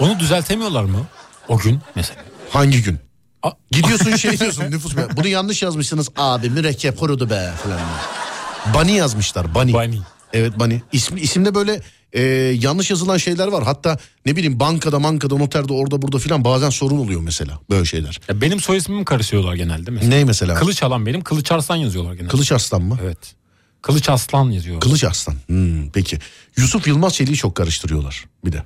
Onu düzeltemiyorlar mı? O gün mesela. Hangi gün? A- Gidiyorsun şey diyorsun nüfus be. Bunu yanlış yazmışsınız abi mürekkep kurudu be falan. Bani yazmışlar Bani. Bani. Evet Bani. İsmi, isimde böyle e, yanlış yazılan şeyler var. Hatta ne bileyim bankada mankada noterde orada burada filan bazen sorun oluyor mesela böyle şeyler. Ya benim soy ismimi karıştırıyorlar genelde mesela. Ne mesela? Kılıç alan benim. Kılıç Arslan yazıyorlar genelde. Kılıç Arslan mı? Evet. Kılıç Aslan yazıyor. Kılıç Arslan. Hmm, peki. Yusuf Yılmaz Çelik'i çok karıştırıyorlar bir de.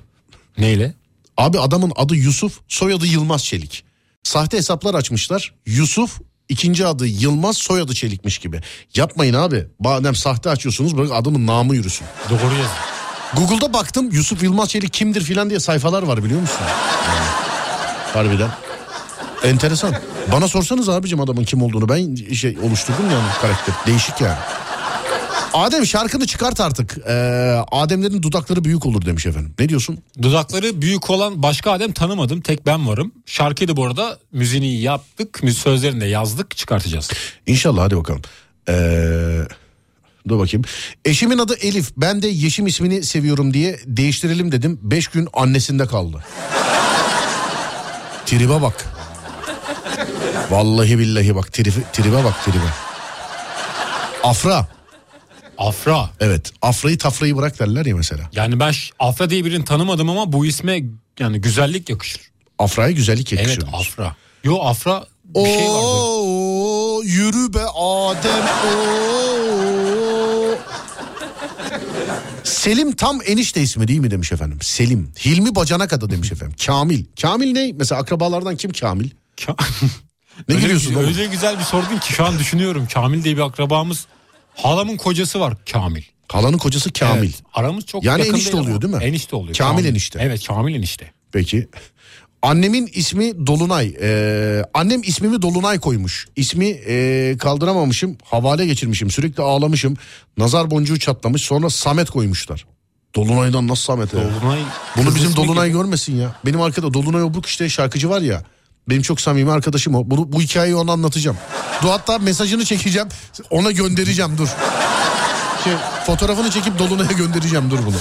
Neyle? Abi adamın adı Yusuf, soyadı Yılmaz Çelik. Sahte hesaplar açmışlar. Yusuf, ikinci adı Yılmaz, soyadı Çelikmiş gibi. Yapmayın abi. Madem sahte açıyorsunuz bırak adamın namı yürüsün. Doğru yazıyor. Google'da baktım Yusuf Yılmaz Çelik kimdir filan diye sayfalar var biliyor musun? Yani, harbiden. Enteresan. Bana sorsanız abicim adamın kim olduğunu ben şey oluşturdum yani karakter. Değişik yani. Adem şarkını çıkart artık. Ee, Ademlerin dudakları büyük olur demiş efendim. Ne diyorsun? Dudakları büyük olan başka Adem tanımadım. Tek ben varım. Şarkıyı da bu arada müziğini yaptık. Sözlerini de yazdık çıkartacağız. İnşallah hadi bakalım. Ee, dur bakayım. Eşimin adı Elif. Ben de Yeşim ismini seviyorum diye değiştirelim dedim. Beş gün annesinde kaldı. Tribe bak. Vallahi billahi bak tribe, tribe bak tribe. Afra. Afra. Evet. Afrayı tafrayı bırak derler ya mesela. Yani ben Afra diye birini tanımadım ama bu isme yani güzellik yakışır. Afraya güzellik Evet yakışıyor. Afra. Yo Afra bir şey vardı. Oo, yürü be Adem. Oo. Selim tam enişte ismi değil mi demiş efendim. Selim. Hilmi Bacanak adı demiş efendim. Kamil. Kamil ne? Mesela akrabalardan kim Kamil? Ka- Ne öyle, gülüyorsun öyle güzel bir sordun ki şu an düşünüyorum. Kamil diye bir akrabamız. Halamın kocası var Kamil. Halanın kocası Kamil. Evet, aramız çok Yani yakın enişte değil oluyor ama. değil mi? Enişte oluyor. Kamil enişte. Evet Kamil enişte. Peki. Annemin ismi Dolunay. Ee, annem ismimi Dolunay koymuş. İsmi ee, kaldıramamışım. Havale geçirmişim. Sürekli ağlamışım. Nazar boncuğu çatlamış. Sonra Samet koymuşlar. Dolunay'dan nasıl Samet ya? Dolunay. Bunu bizim Dolunay gibi. görmesin ya. Benim arkada Dolunay Obruk işte şarkıcı var ya. Benim çok samimi arkadaşım o. Bunu, bu hikayeyi ona anlatacağım. Dur hatta mesajını çekeceğim. Ona göndereceğim dur. Şey, fotoğrafını çekip Dolunay'a göndereceğim dur bunu.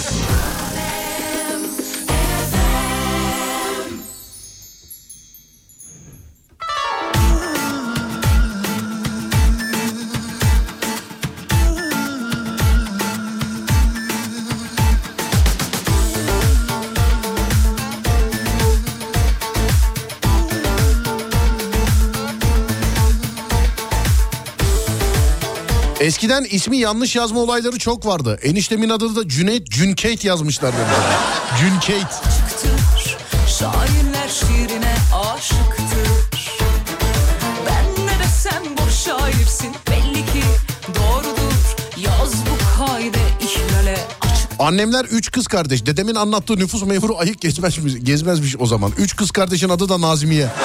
Eskiden ismi yanlış yazma olayları çok vardı. Eniştemin adı da Cüneyt Cünkeyt yazmışlar benim. Cünkeyt. Şairler şiirine aşıktır Ben ne desem boş şairsin Belli ki doğrudur Yaz bu kaide ihlale Annemler üç kız kardeş. Dedemin anlattığı nüfus memuru ayık gezmezmiş, gezmezmiş o zaman. Üç kız kardeşin adı da Nazmiye.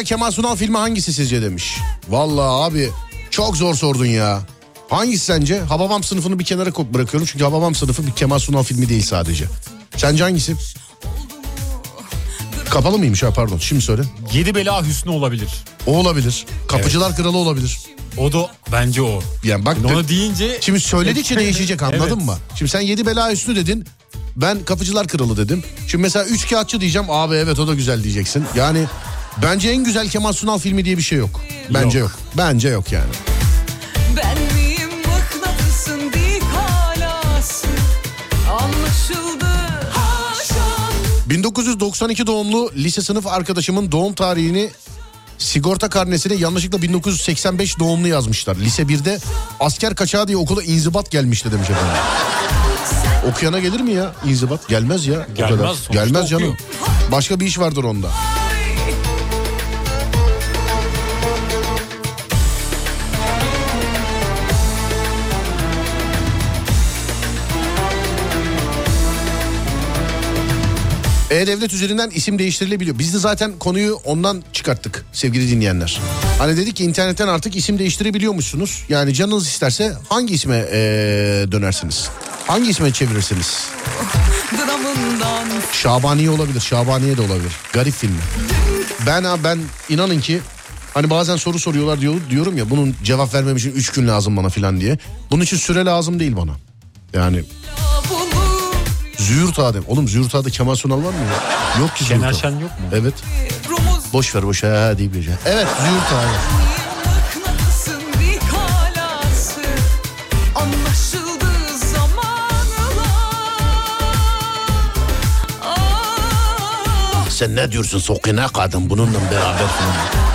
güzel Kemal Sunal filmi hangisi sizce demiş. Vallahi abi çok zor sordun ya. Hangisi sence? Hababam sınıfını bir kenara bırakıyorum. Çünkü Hababam sınıfı bir Kemal Sunal filmi değil sadece. Sence hangisi? Kapalı mıymış ha pardon şimdi söyle. Yedi bela hüsnü olabilir. O olabilir. Kapıcılar Kralı olabilir. O da bence o. Yani bak Onu deyince Şimdi söyledikçe değişecek anladın Evet. mı? Şimdi sen yedi bela üstü dedin. Ben kapıcılar kralı dedim. Şimdi mesela üç kağıtçı diyeceğim. Abi evet o da güzel diyeceksin. Yani bence en güzel Kemal Sunal filmi diye bir şey yok. Bence yok. Bence yok yani. Ben miyim mıknatısın dik halası Anlaşıldı haşa 1992 doğumlu lise sınıf arkadaşımın doğum tarihini sigorta karnesine yanlışlıkla 1985 doğumlu yazmışlar. Lise 1'de asker kaçağı diye okula inzibat gelmişti demiş efendim. Okuyana gelir mi ya inzibat? Gelmez ya. Gelmez, Gelmez canım. okuyor. Başka bir iş vardır onda. E-Devlet üzerinden isim değiştirilebiliyor. Biz de zaten konuyu ondan çıkarttık sevgili dinleyenler. Hani dedik ki internetten artık isim değiştirebiliyormuşsunuz. Yani canınız isterse hangi isme eee, dönersiniz? Hangi isme çevirirsiniz? Şabaniye olabilir, Şabaniye de olabilir. Garip film. Ben ha ben inanın ki hani bazen soru soruyorlar diyor, diyorum ya bunun cevap vermem için 3 gün lazım bana falan diye. Bunun için süre lazım değil bana. Yani Züğürt Adem. Oğlum Züğürt Adem Kemal Sunal var mı ya? Yok ki Züğürt Şener Ağa. Şen yok mu? Evet. Boş ver boş ha deyip geçer. Evet Züğürt Ah Sen ne diyorsun sokina kadın bununla beraber falan.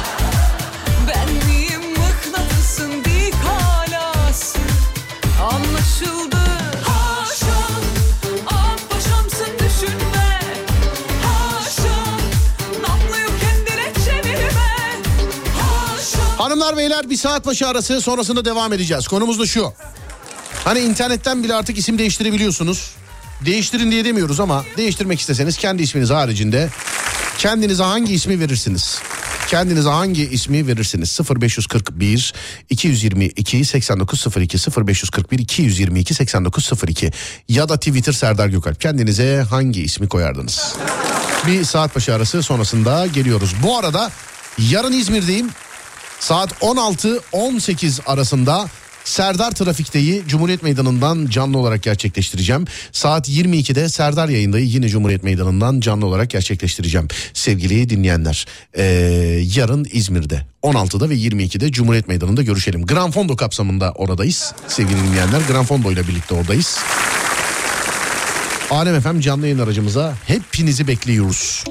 Hanımlar beyler bir saat başı arası sonrasında devam edeceğiz. Konumuz da şu. Hani internetten bile artık isim değiştirebiliyorsunuz. Değiştirin diye demiyoruz ama değiştirmek isteseniz kendi isminiz haricinde kendinize hangi ismi verirsiniz? Kendinize hangi ismi verirsiniz? 0541 222 8902 0541 222 8902 ya da Twitter Serdar Gökalp. Kendinize hangi ismi koyardınız? Bir saat başı arası sonrasında geliyoruz. Bu arada yarın İzmir'deyim. Saat 16-18 arasında Serdar Trafik'teyi Cumhuriyet Meydanı'ndan canlı olarak gerçekleştireceğim. Saat 22'de Serdar yayındayı yine Cumhuriyet Meydanı'ndan canlı olarak gerçekleştireceğim. Sevgili dinleyenler ee, yarın İzmir'de 16'da ve 22'de Cumhuriyet Meydanı'nda görüşelim. Gran Fondo kapsamında oradayız sevgili dinleyenler. Gran Fondo ile birlikte oradayız. Alem FM canlı yayın aracımıza hepinizi bekliyoruz.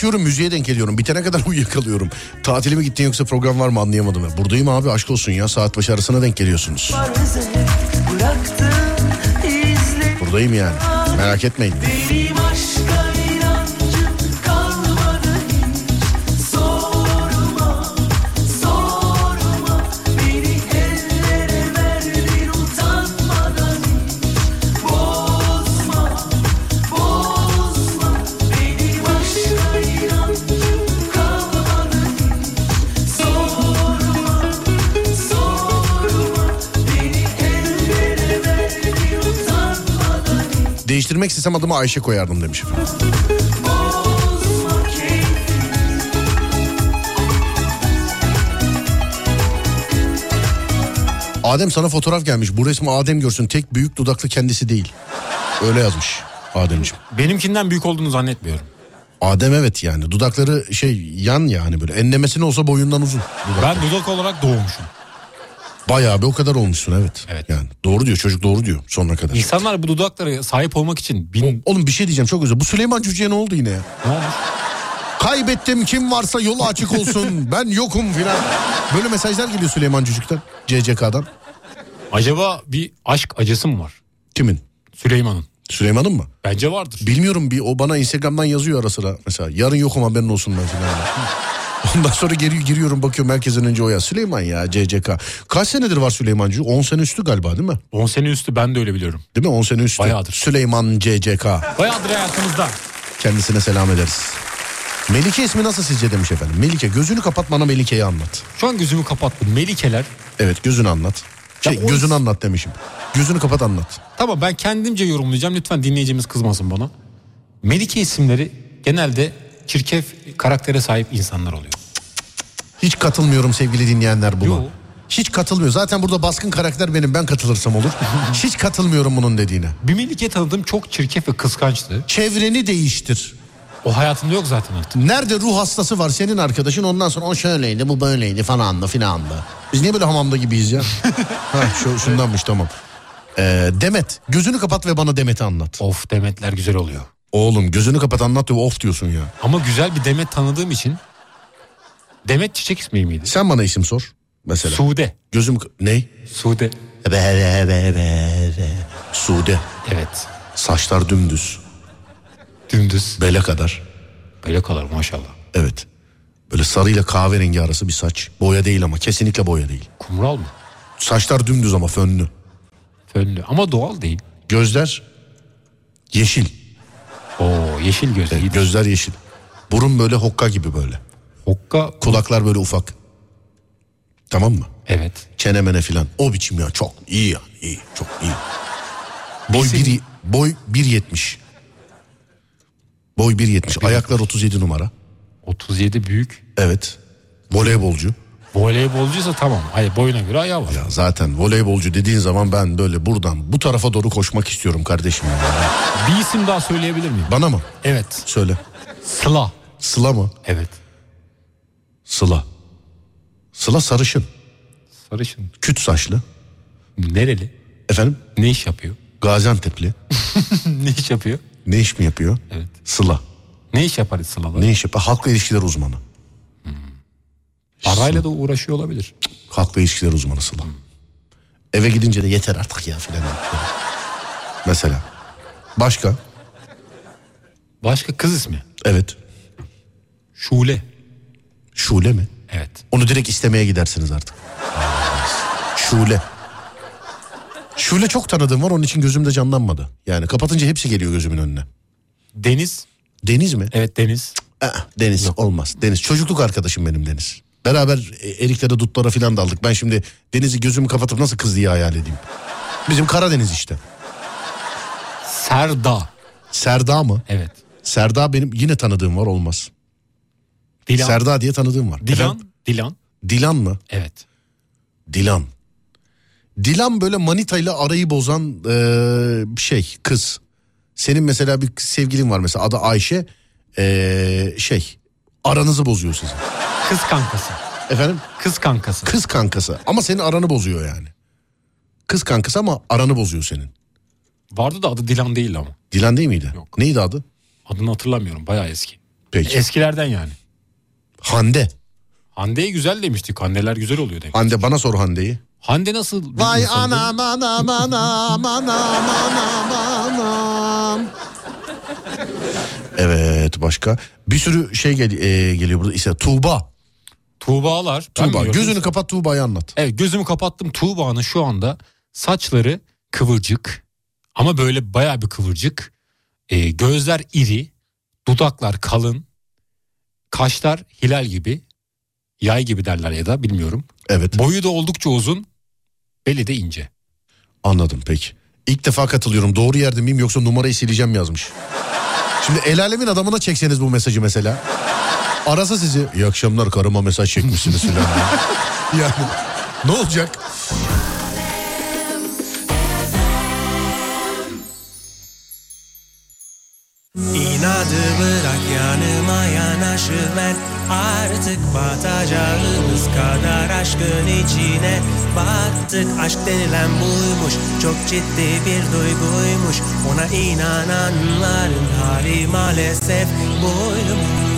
Açıyorum müziğe denk geliyorum. Bitene kadar uyuyakalıyorum. Tatile mi gittin yoksa program var mı anlayamadım. ya. Buradayım abi aşk olsun ya. Saat başı arasına denk geliyorsunuz. Buradayım yani. Merak etmeyin. Benim aşka Değiştirmek istesem adımı Ayşe koyardım demiş efendim. Adem sana fotoğraf gelmiş. Bu resmi Adem görsün. Tek büyük dudaklı kendisi değil. Öyle yazmış Ademciğim. Benimkinden büyük olduğunu zannetmiyorum. Adem evet yani. Dudakları şey yan yani böyle. Enlemesine olsa boyundan uzun. Dudak. Ben dudak olarak doğmuşum. Bayağı bir o kadar olmuşsun evet. Evet. Yani doğru diyor çocuk doğru diyor sonuna kadar. İnsanlar bu dudaklara sahip olmak için bin... Oğlum bir şey diyeceğim çok özür. Bu Süleyman Cüce'ye ne oldu yine ya? Kaybettim kim varsa yolu açık olsun. ben yokum filan. Böyle mesajlar geliyor Süleyman Cücük'ten. CCK'dan. Acaba bir aşk acısı mı var? Kimin? Süleyman'ın. Süleyman'ın mı? Bence vardır. Bilmiyorum bir o bana Instagram'dan yazıyor ara sıra. Mesela yarın yokum haberin olsun ben filan. Ondan sonra geri giriyorum bakıyorum herkesten önce o ya. Süleyman ya CCK. Kaç senedir var Süleyman Cücük? 10 sene üstü galiba değil mi? 10 sene üstü ben de öyle biliyorum. Değil mi? 10 sene üstü. Bayağıdır. Süleyman CCK. Bayağıdır hayatımızda. Kendisine selam ederiz. Melike ismi nasıl sizce demiş efendim. Melike gözünü kapat bana Melike'yi anlat. Şu an gözümü kapattım. Melikeler. Evet gözünü anlat. Şey Ya gözünü anlat demişim. Gözünü kapat anlat. Tamam ben kendimce yorumlayacağım. Lütfen dinleyicimiz kızmasın bana. Melike isimleri genelde çirkef karaktere sahip insanlar oluyor. Hiç katılmıyorum sevgili dinleyenler buna. Yo. Hiç katılmıyor. Zaten burada baskın karakter benim. Ben katılırsam olur. Hiç katılmıyorum bunun dediğine. Bir Melike tanıdığım çok çirkef ve kıskançtı. Çevreni değiştir. O hayatımda yok zaten artık. Nerede ruh hastası var senin arkadaşın ondan sonra o şöyleydi bu böyleydi falan da filan da. Biz niye böyle hamamda gibiyiz ya? ha, şu, şundanmış tamam. Ee, Demet gözünü kapat ve bana Demet'i anlat. Of Demetler güzel oluyor. Oğlum gözünü kapat anlat diyor of diyorsun ya. Ama güzel bir Demet tanıdığım için Demet çiçek ismi miydi? Sen bana isim sor mesela. Sude. Gözüm ne? Sude. Be, be, be, be, be. Sude. Evet. Saçlar dümdüz. Dümdüz. Bele kadar. Böyle kadar maşallah. Evet. Böyle sarıyla kahverengi arası bir saç. Boya değil ama kesinlikle boya değil. Kumral mı? Saçlar dümdüz ama fönlü. Fönlü ama doğal değil. Gözler yeşil. Oo yeşil göz. Evet, gözler yeşil. Burun böyle hokka gibi böyle. Hokka Kulaklar böyle ufak. Tamam mı? evet. Çene mene filan. O biçim ya çok iyi ya. iyi çok iyi. Boy Bizim- bir, boy 1.70. Boy 1.70. Ayaklar 37 numara. 37 büyük. Evet. Voleybolcu. Voleybolcuysa tamam. Hayır boyuna göre ayağı var. Ya zaten voleybolcu dediğin zaman ben böyle buradan bu tarafa doğru koşmak istiyorum kardeşim. Bir isim daha söyleyebilir miyim? Bana mı? Evet. Söyle. Sıla. Sıla mı? Evet. Sıla. Sıla sarışın. Sarışın. Küt saçlı. Nereli? Efendim? Ne iş yapıyor? Gaziantep'li. ne iş yapıyor? Ne iş mi yapıyor? Evet. Sıla. Ne iş yapar Sıla'da? Ne iş yapıyor? Halkla ilişkiler uzmanı. Parayla da uğraşıyor olabilir. Halkla ilişkiler uzmanı Sıla. Eve gidince de yeter artık ya filan. Mesela. Başka? Başka kız ismi. Evet. Şule. Şule mi? Evet. Onu direkt istemeye gidersiniz artık. Şule. Şule çok tanıdığım var onun için gözümde canlanmadı. Yani kapatınca hepsi geliyor gözümün önüne. Deniz. Deniz mi? Evet Deniz. Aa, Deniz olmaz. Deniz çocukluk arkadaşım benim Deniz. Beraber e, eriklere dutlara filan daldık. Ben şimdi Deniz'i gözümü kapatıp nasıl kız diye hayal edeyim. Bizim Karadeniz işte. Serda. Serda mı? Evet. Serda benim yine tanıdığım var olmaz. Dilan. Serda diye tanıdığım var. Dilan. Efendim? Dilan. Dilan mı? Evet. Dilan. Dilan böyle manitayla arayı bozan eee, şey kız. Senin mesela bir sevgilin var mesela adı Ayşe. Eee, şey aranızı bozuyor sizin. Kız kankası. Efendim? Kız kankası. Kız kankası ama senin aranı bozuyor yani. Kız kankası ama aranı bozuyor senin. Vardı da adı Dilan değil ama. Dilan değil miydi? Yok. Neydi adı? Adını hatırlamıyorum. Bayağı eski. Peki. Eskilerden yani. Hande. Hande'ye güzel demiştik. Handeler güzel oluyor demek. Hande bana sor Hande'yi. Hande nasıl? Vay anam anam anam anam anam anam. Evet başka bir sürü şey gel- e, geliyor burada ise Tuğba. Tuğba'lar. Tuğba gözünü kapat Tuğba'yı anlat. Evet gözümü kapattım. Tuğba'nın şu anda saçları kıvırcık. Ama böyle bayağı bir kıvırcık. Ee, gözler iri. Dudaklar kalın. Kaşlar hilal gibi. Yay gibi derler ya da bilmiyorum. Evet Boyu da oldukça uzun. Beli de ince. anladım peki. İlk defa katılıyorum doğru yerde miyim yoksa numarayı sileceğim yazmış. Şimdi el alemin adamına çekseniz bu mesajı mesela. Arasa sizi iyi akşamlar karıma mesaj çekmişsiniz diye. yani ne olacak? Yanaşıver Artık batacağımız kadar aşkın içine Battık. Aşk denilen buymuş Çok ciddi bir duyguymuş. Ona inananların hali maalesef buymuş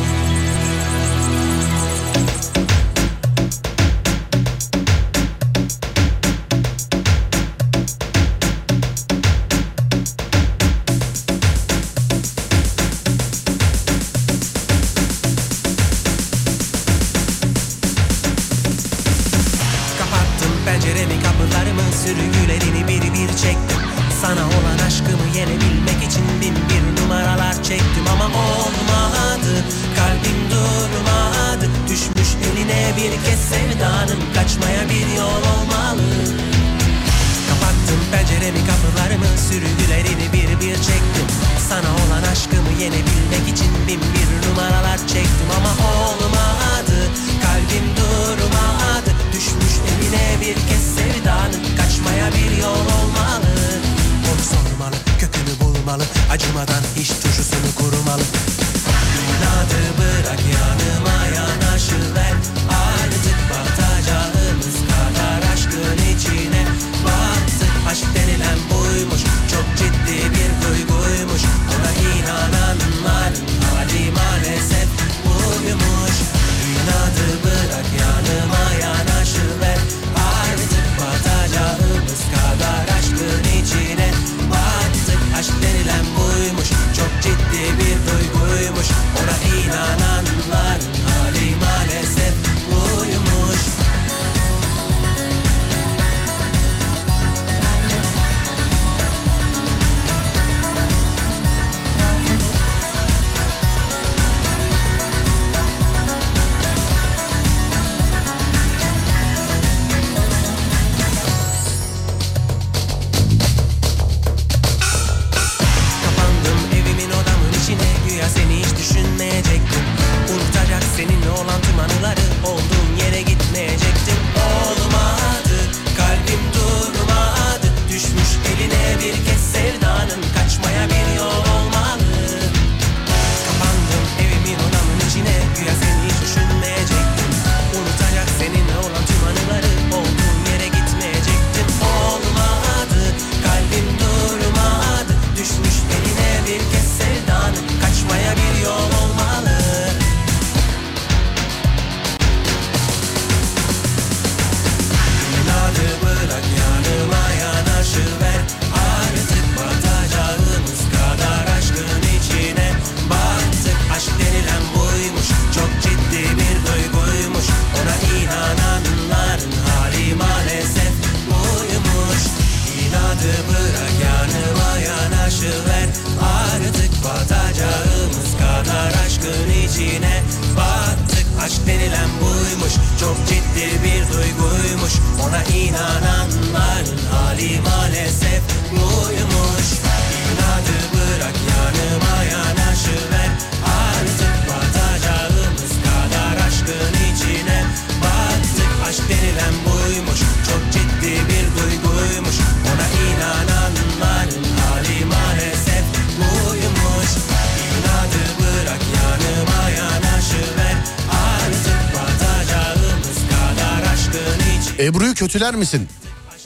kötüler misin?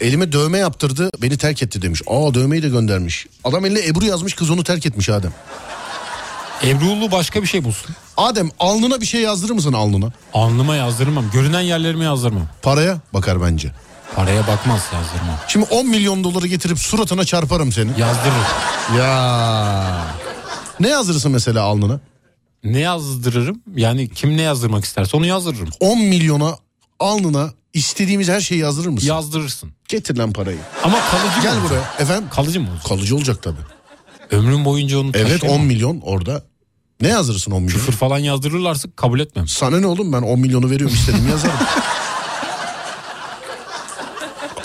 Elime dövme yaptırdı beni terk etti demiş. Aa dövmeyi de göndermiş. Adam eline Ebru yazmış kız onu terk etmiş Adem. Ebru'lu başka bir şey bulsun. Adem alnına bir şey yazdırır mısın alnına? Alnıma yazdırmam. Görünen yerlerime yazdırmam. Paraya bakar bence. Paraya bakmaz yazdırmam. Şimdi 10 milyon doları getirip suratına çarparım seni. Yazdırır. Ya. Ne yazdırırsın mesela alnına? Ne yazdırırım? Yani kim ne yazdırmak isterse onu yazdırırım. 10 milyona alnına istediğimiz her şeyi yazdırır mısın? Yazdırırsın. Getir lan parayı. Ama kalıcı Gel mı olacak? buraya. Efendim? Kalıcı mı olacak? Kalıcı olacak tabii. Ömrüm boyunca onu Evet taşıyamam. 10 milyon orada. Ne yazdırırsın 10 milyon? Küfür falan yazdırırlarsa kabul etmem. Sana ne oğlum ben 10 milyonu veriyorum istedim yazarım.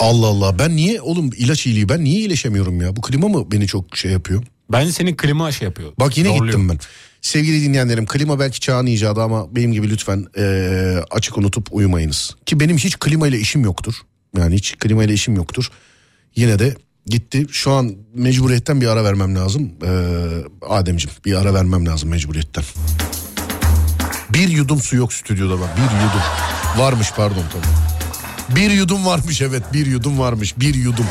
Allah Allah ben niye oğlum ilaç iyiliği ben niye iyileşemiyorum ya? Bu klima mı beni çok şey yapıyor? Bence senin klima şey yapıyor. Bak yine Zorluyor. gittim ben. Sevgili dinleyenlerim klima belki çağın icadı ama benim gibi lütfen eee, açık unutup uyumayınız. Ki benim hiç klima ile işim yoktur. Yani hiç klima ile işim yoktur. Yine de gitti. Şu an mecburiyetten bir ara vermem lazım. Eee Ademciğim bir ara vermem lazım mecburiyetten. Bir yudum su yok stüdyoda bak. Bir yudum. Varmış pardon tabii. Bir yudum varmış evet bir yudum varmış. Bir yudum.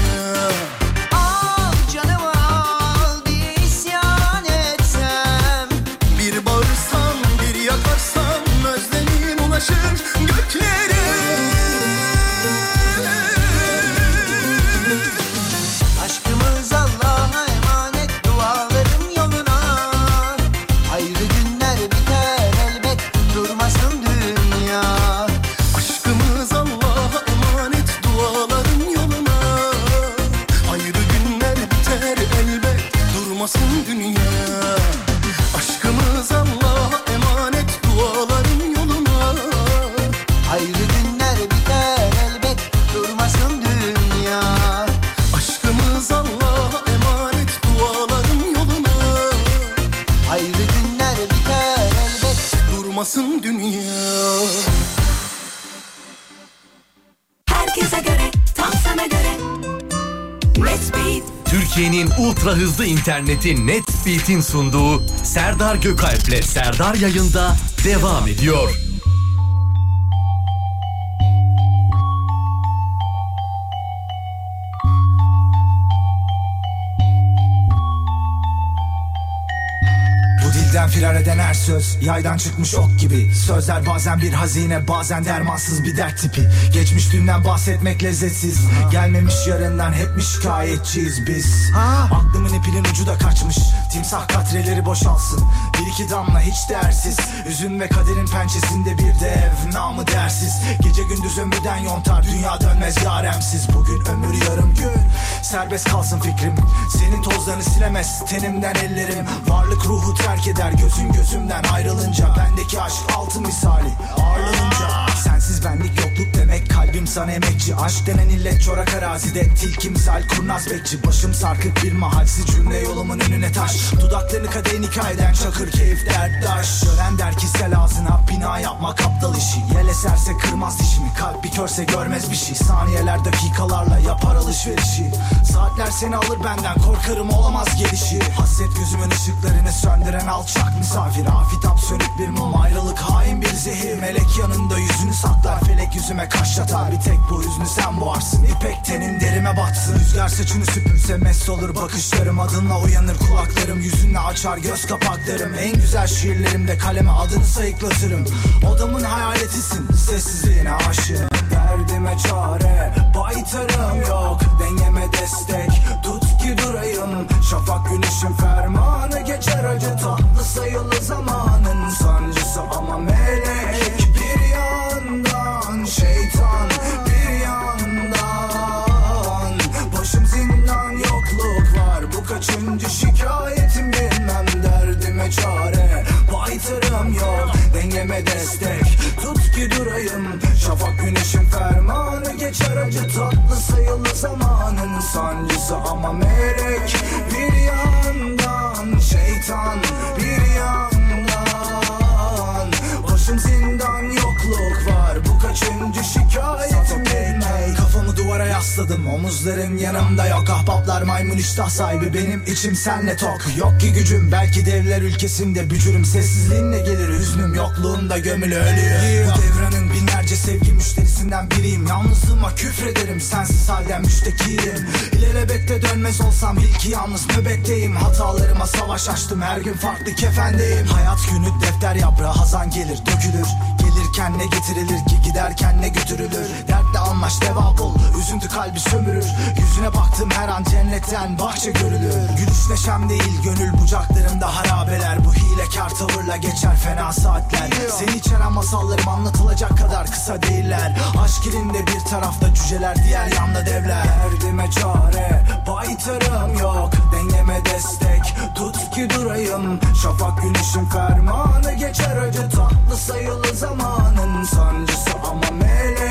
manhã. Ultra hızlı interneti NetSpeed'in sunduğu Serdar Gökalp'le Serdar yayında devam ediyor. Yaydan çıkmış ok gibi. Sözler bazen bir hazine bazen dermansız bir dert tipi. Geçmiş dünden bahsetmek lezzetsiz. Gelmemiş yarından hep mi şikayetçiyiz biz. Aklımın ipinin ucu da kaçmış Timsah katreleri boşalsın. Bir iki damla hiç değersiz Üzün ve kaderin pençesinde bir dev Namı dersiz. Gece gündüz ömürden yontar Dünya dönmez yaremsiz. Bugün ömür yarım gün. Serbest kalsın fikrim. Senin tozlarını silemez tenimden ellerim. Varlık ruhu terk eder gözün gözümden ayrılınca. Bendeki aşk altın misali ağırlanınca. Sensiz benlik demek kalbim sana emekçi. Aşk denen illet çorak arazide. Tilki misal kurnaz bekçi. Başım sarkık bir mahalsiz cümle yolumun önüne taş. Dudaklarını kadehin hikayeden çakır keyif derttaş Gören der ki sel ağzına bina yapmak aptal işi. Yel eserse kırmaz dişimi. Kalp bir körse görmez bir şey. Saniyeler dakikalarla yapar alışverişi. Saatler seni alır benden. Korkarım olamaz gelişi. Hasret gözümün ışıklarını söndüren alçak misafir. Afitap sönük bir mum. Ayrılık hain bir zehir. Melek yanında yüzünü saklar. Felek yüzüme kaş atar Bir tek bu hüznü sen boğarsın. İpek tenin derime batsın. Rüzgar saçını süpürse mest olur bakışlarım. Adınla uyanır kulaklarım. Yüzünle açar göz kapaklarım. En güzel şiirlerimde kaleme adını sayıklatırım. Odamın hayaletisin. Sessizliğine aşığım. Derdime çare baytarım yok. Dengeme destek. Tut ki durayım. Şafak güneşin fermanı geçer acı tatlı sayılı zamanın sancısı. Ama melek acı tatlı sayılı zamanın sancısı ama melek duvara yasladım omuzlarım yanımda yok. Ahbaplar maymun iştah sahibi benim içim senle tok. Yok ki gücüm belki devler ülkesinde bücürüm. Sessizliğinle gelir hüznüm yokluğunda gömülü ölüyor. Bu devranın binlerce sevgi müşterisinden biriyim. Yalnızlığıma küfrederim sensiz halden müştekiyim İlelebette dönmez olsam bil ki yalnız nöbetteyim. Hatalarıma savaş açtım her gün farklı kefendeyim. Hayat günü defter yaprağı hazan gelir dökülür. Gelirken ne getirilir ki giderken ne götürülür? Dertle anlaş deva bul üzüntü kalbi sömürür. Yüzüne baktım her an cennetten bahçe görülür. Gülüş neşem değil gönül bucaklarımda harabeler. Bu hilekar tavırla geçer fena saatler. Seni içeren masallarım anlatılacak kadar kısa değiller. Aşk ilinde bir tarafta cüceler diğer yanda devler. Derdime çare baytarım yok. Dengeme destek tut ki durayım. Şafak güneşin fermanı geçer acı tatlı sayılı zamanın sancısı. Ama melek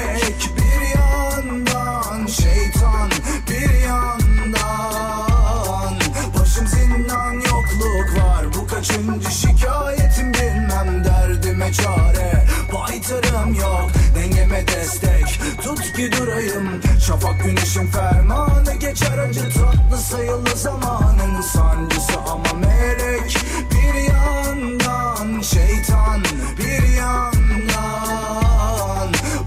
Kaçıncı şikayetim bilmem derdime çare. Baytarım yok dengeme destek. Tut ki durayım şafak güneşin fermanı. Geçer acı tatlı sayılı zamanın sancısı ama melek. Bir yandan şeytan bir yandan.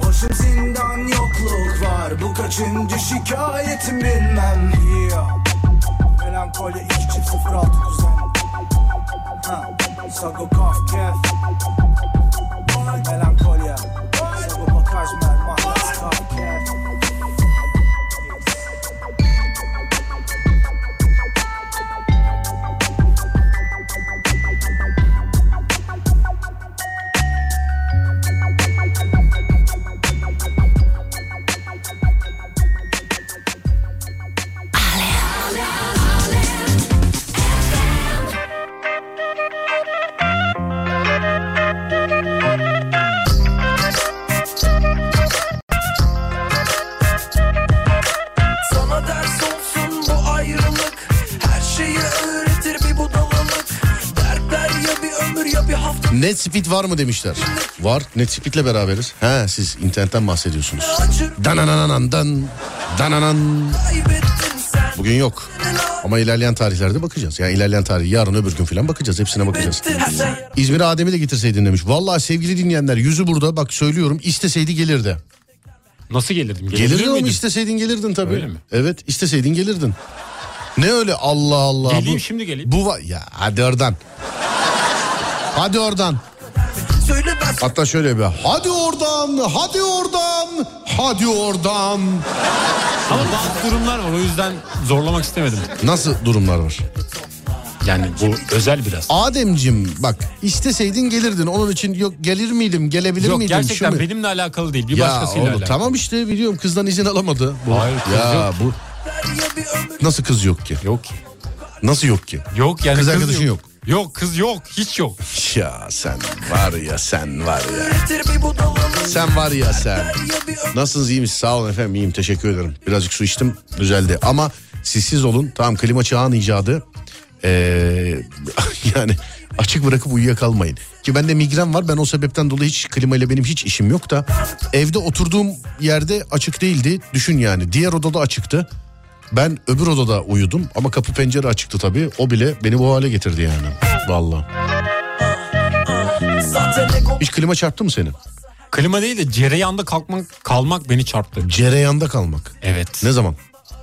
Başım zindan yokluk var. Bu kaçıncı şikayetim bilmem. Melankolia 2 çift 0 6 9 Suckle cough, calf hafta Netspeed var mı demişler. Var. Netspeed'le beraberiz. He siz internetten bahsediyorsunuz. Danananan dan. Dananan. Bugün yok. Ama ilerleyen tarihlerde bakacağız. Yani ilerleyen tarih yarın öbür gün falan bakacağız. Hepsine bakacağız. İzmir'e Adem'i de getirseydin demiş. Vallahi sevgili dinleyenler yüzü burada bak söylüyorum isteseydi gelirdi. Nasıl gelirdim? Gelirdin Gelebilir oğlum miydim? isteseydin gelirdin tabii. Öyle mi? Evet isteseydin gelirdin. Ne öyle Allah Allah. Geleyim bu, şimdi geleyim. Bu va- ya hadi oradan. Hadi oradan. Hatta şöyle bir hadi oradan, hadi oradan, hadi oradan. Ama bazı durumlar var o yüzden zorlamak istemedim. Nasıl durumlar var? Yani bu özel biraz. Ademcim bak isteseydin gelirdin. Onun için yok gelir miydim, gelebilir Yok miydim? gerçekten Şu mu? benimle alakalı değil bir ya başkasıyla oğlum, alakalı. tamam işte biliyorum kızdan izin alamadı. Bu. Hayır, kız ya yok. bu nasıl kız yok ki? Yok ki. Nasıl yok ki? Yok yani Kız kız, arkadaşın yok. Yok kız yok hiç yok. Ya sen var ya sen var ya. Sen var ya sen. Nasılsınız iyi misiniz? Sağ olun efendim iyiyim teşekkür ederim. Birazcık su içtim düzeldi. Ama sessiz olun. Tamam klima çağın icadı. Ee, yani açık bırakıp uyuyakalmayın. Ki bende migren var ben o sebepten dolayı hiç klimayla benim hiç işim yok da. Evde oturduğum yerde açık değildi. Düşün yani diğer odada açıktı. Ben öbür odada uyudum ama kapı pencere açıktı tabii. O bile beni bu hale getirdi yani. Vallahi. Hiç klima çarptı mı seni? Klima değil de cereyanda kalkmak, kalmak beni çarptı. Cereyanda kalmak. Evet. Ne zaman?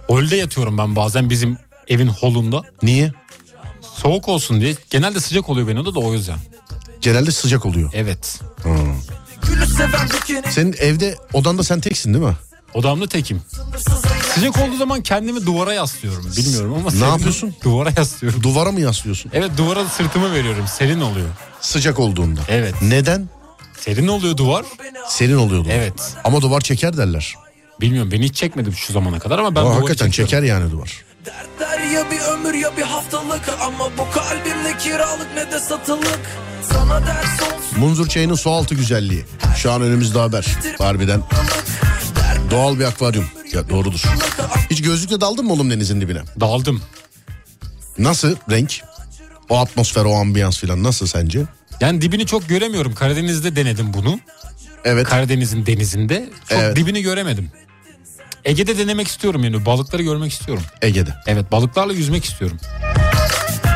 Holde yatıyorum ben bazen bizim evin holunda. Niye? Soğuk olsun diye. Genelde sıcak oluyor benim odada da o yüzden. Genelde sıcak oluyor. Evet. Ha. Senin evde odanda sen teksin değil mi? Odamda tekim. Sıcak olduğu zaman kendimi duvara yaslıyorum. Bilmiyorum ama Ne yapıyorsun? Duvara yaslıyorum. Duvara mı yaslıyorsun? Evet duvara sırtımı veriyorum. Serin oluyor. Sıcak olduğunda. Evet. Neden? Serin oluyor duvar. Serin oluyor duvar. Evet. Ama duvar çeker derler. Bilmiyorum beni hiç çekmedim şu zamana kadar ama ben duvarı hakikaten çekiyorum. çeker yani duvar. Der ya bir ömür ya bir haftalık Ama bu kalbimde kiralık ne de satılık Sana ders olsun Munzur çayının su altı güzelliği. Şu an önümüzde haber. Harbiden. Doğal bir akvaryum. Ya doğrudur. Hiç gözlükle daldın mı oğlum denizin dibine? Daldım. Nasıl renk? O atmosfer, o ambiyans filan nasıl sence? Yani dibini çok göremiyorum. Karadeniz'de denedim bunu. Evet. Karadeniz'in denizinde. Çok Evet. dibini göremedim. Ege'de denemek istiyorum yani. Balıkları görmek istiyorum. Ege'de. Evet balıklarla yüzmek istiyorum.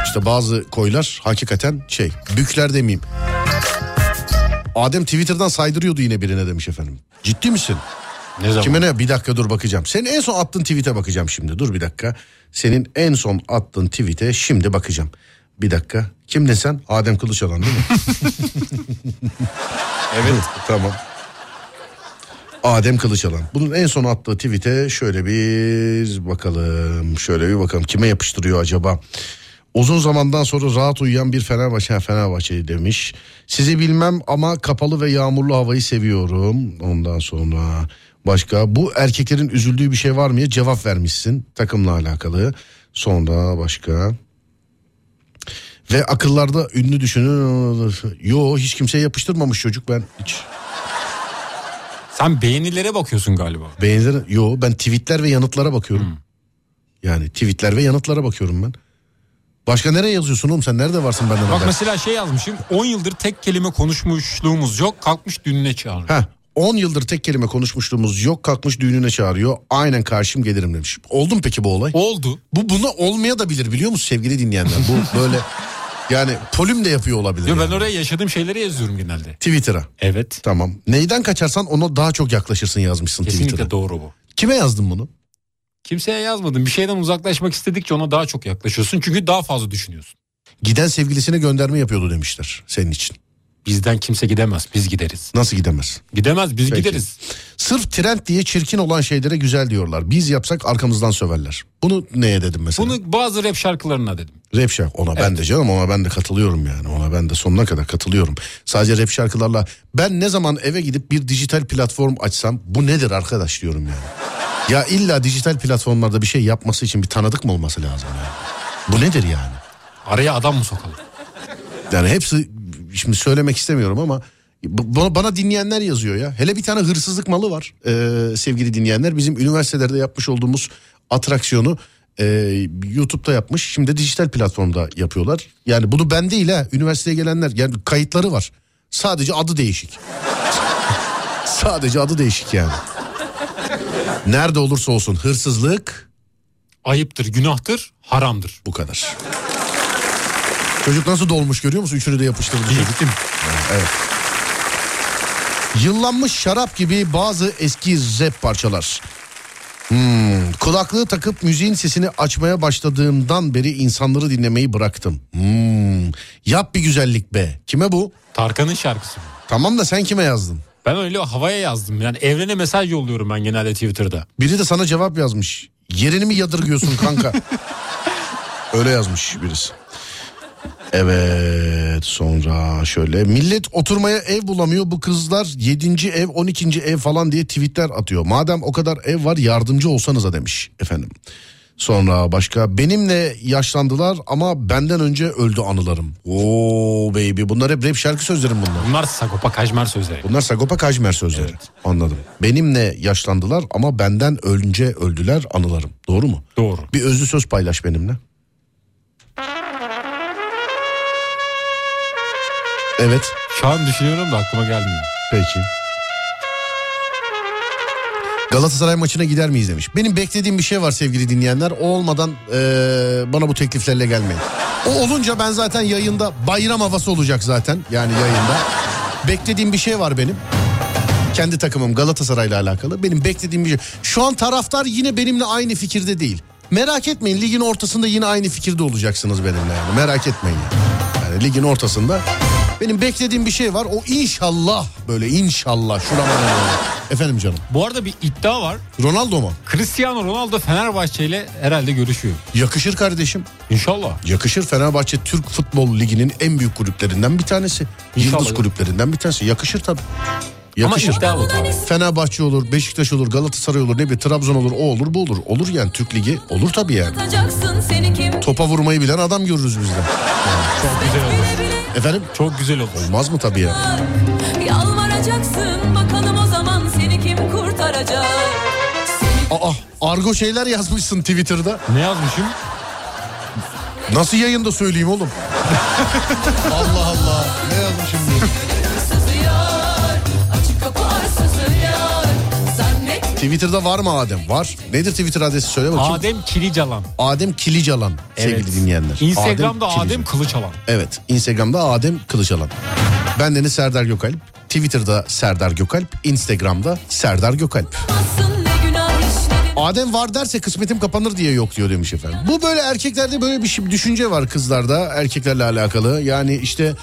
İşte bazı koylar hakikaten şey bükler demeyeyim. Adem Twitter'dan saydırıyordu yine birine demiş efendim. Ciddi misin? Ne zaman? Kime ne? Bir dakika dur bakacağım. Senin en son attığın tweet'e bakacağım şimdi. Dur bir dakika. Senin en son attığın tweet'e şimdi bakacağım. Bir dakika. Kimdin sen? Adem Kılıçalan değil mi? evet. tamam. Adem Kılıçalan. Bunun en son attığı tweet'e şöyle bir bakalım. Şöyle bir bakalım. Kime yapıştırıyor acaba? Uzun zamandan sonra rahat uyuyan bir Fenerbahçe Fenerbahçe demiş. Sizi bilmem ama kapalı ve yağmurlu havayı seviyorum. Ondan sonra başka bu erkeklerin üzüldüğü bir şey var mı? Cevap vermişsin takımla alakalı. Sonra başka ve akıllarda ünlü düşünün. Yo hiç kimseye yapıştırmamış çocuk ben hiç. Sen beğenilere bakıyorsun galiba. Beğenilir. Yo ben tweetler ve yanıtlara bakıyorum. Yani tweetler ve yanıtlara bakıyorum ben. Başka nereye yazıyorsun oğlum sen nerede varsın benden Bak haber? mesela şey yazmışım. 10 yıldır tek kelime konuşmuşluğumuz yok. Kalkmış düğününe çağırıyor. Heh, 10 yıldır tek kelime konuşmuşluğumuz yok kalkmış düğününe çağırıyor. Aynen karşım gelirim demiş. Oldu mu peki bu olay? Oldu. Bu buna olmaya da bilir biliyor musun sevgili dinleyenler? Bu böyle yani polim de yapıyor olabilir. Yo, yani. ben oraya yaşadığım şeyleri yazıyorum genelde. Twitter'a. Evet. Tamam. Neyden kaçarsan ona daha çok yaklaşırsın yazmışsın Kesinlikle Twitter'a. doğru bu. Kime yazdın bunu? Kimseye yazmadım. Bir şeyden uzaklaşmak istedikçe ona daha çok yaklaşıyorsun. Çünkü daha fazla düşünüyorsun. Giden sevgilisine gönderme yapıyordu demişler senin için. Bizden kimse gidemez. Biz gideriz. Nasıl gidemez? Gidemez biz Peki. gideriz. Sırf trend diye çirkin olan şeylere güzel diyorlar. Biz yapsak arkamızdan söverler. Bunu neye dedim mesela? Bunu bazı rap şarkılarına dedim. Rap şarkı ona ben de canım ona ben de katılıyorum yani ona ben de sonuna kadar katılıyorum. Sadece rap şarkılarla ben ne zaman eve gidip bir dijital platform açsam bu nedir arkadaş diyorum yani. Ya illa dijital platformlarda bir şey yapması için bir tanıdık mı olması lazım yani? Bu nedir yani? Araya adam mı sokalım? Yani hepsi şimdi söylemek istemiyorum ama bana, bana dinleyenler yazıyor ya. Hele bir tane hırsızlık malı var ee, sevgili dinleyenler. Bizim üniversitelerde yapmış olduğumuz atraksiyonu e, YouTube'da yapmış. Şimdi dijital platformda yapıyorlar. Yani bunu ben değil ha üniversiteye gelenler yani kayıtları var. Sadece adı değişik. Sadece adı değişik yani. Nerede olursa olsun hırsızlık Ayıptır, günahtır, haramdır. bu kadar. Çocuk nasıl dolmuş görüyor musun? Üçünü de yapıştırdı. Gittim. Evet. Yıllanmış şarap gibi bazı eski rap parçalar. Hmm, kulaklığı takıp müziğin sesini açmaya başladığımdan beri insanları dinlemeyi bıraktım. Hmm, yap bir güzellik be. Kime bu? Tarkan'ın şarkısı. Tamam da sen kime yazdın? Ben öyle havaya yazdım. Yani evrene mesaj yolluyorum ben genelde Twitter'da. Biri de sana cevap yazmış. Yerini mi yadırgıyorsun kanka? Öyle yazmış birisi. Evet sonra şöyle millet oturmaya ev bulamıyor bu kızlar 7. ev 12. ev falan diye tweetler atıyor. Madem o kadar ev var yardımcı olsanıza demiş efendim. Sonra başka benimle yaşlandılar ama benden önce öldü anılarım. Oo baby bunlar hep rap şarkı sözlerim bunlar. Bunlar Sagopa Kajmer sözleri. Bunlar Sagopa Kajmer sözleri. Anladım. Benimle yaşlandılar ama benden önce öldüler anılarım. Doğru mu? Doğru. Bir özlü söz paylaş benimle. Evet. Şu an düşünüyorum da aklıma gelmiyor. Peki. Galatasaray maçına gider miyiz demiş. Benim beklediğim bir şey var sevgili dinleyenler. O olmadan eee, bana bu tekliflerle gelmeyin. O olunca ben zaten yayında bayram havası olacak zaten. Yani yayında. Beklediğim bir şey var benim. Kendi takımım Galatasaray'la alakalı. Benim beklediğim bir şey. Şu an taraftar yine benimle aynı fikirde değil. Merak etmeyin ligin ortasında yine aynı fikirde olacaksınız benimle yani. Merak etmeyin yani. Yani ligin ortasında benim beklediğim bir şey var. O inşallah böyle inşallah şurama Efendim canım. Bu arada bir iddia var. Ronaldo mu? Cristiano Ronaldo Fenerbahçe ile herhalde görüşüyor. Yakışır kardeşim. İnşallah. Yakışır Fenerbahçe Türk Futbol Ligi'nin en büyük kulüplerinden bir tanesi. İnşallah. Yıldız kulüplerinden bir tanesi. Yakışır tabii. Ama Yakışır. iddia bu. Fenerbahçe olur, Beşiktaş olur, Galatasaray olur, ne bileyim Trabzon olur, o olur, bu olur. Olur yani Türk Ligi olur tabii yani. Topa vurmayı bilen adam görürüz biz de. Çok güzel olur. Efendim? Çok güzel olur. Olmaz mı tabii ya? Yalvaracaksın bakalım o zaman seni kim kurtaracak Aa, argo şeyler yazmışsın Twitter'da. Ne yazmışım? Nasıl yayında söyleyeyim oğlum? Allah Allah. Ne yazmışım diye. Twitter'da var mı Adem? Var. Nedir Twitter adresi söyle bakayım. Adem Kilicalan. Adem Kilicalan sevgili Evet. dinleyenler. Instagram'da Adem, Kilicalan. Kılıçalan. Evet Instagram'da Adem Kılıçalan. Ben Deniz Serdar Gökalp. Twitter'da Serdar Gökalp. Instagram'da Serdar Gökalp. Adem var derse kısmetim kapanır diye yok diyor demiş efendim. Bu böyle erkeklerde böyle bir şey, düşünce var kızlarda erkeklerle alakalı. Yani işte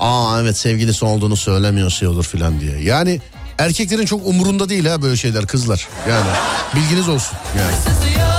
aa evet sevgilisi olduğunu söylemiyorsa olur filan diye. Yani erkeklerin çok umurunda değil ha böyle şeyler kızlar. Yani bilginiz olsun yani.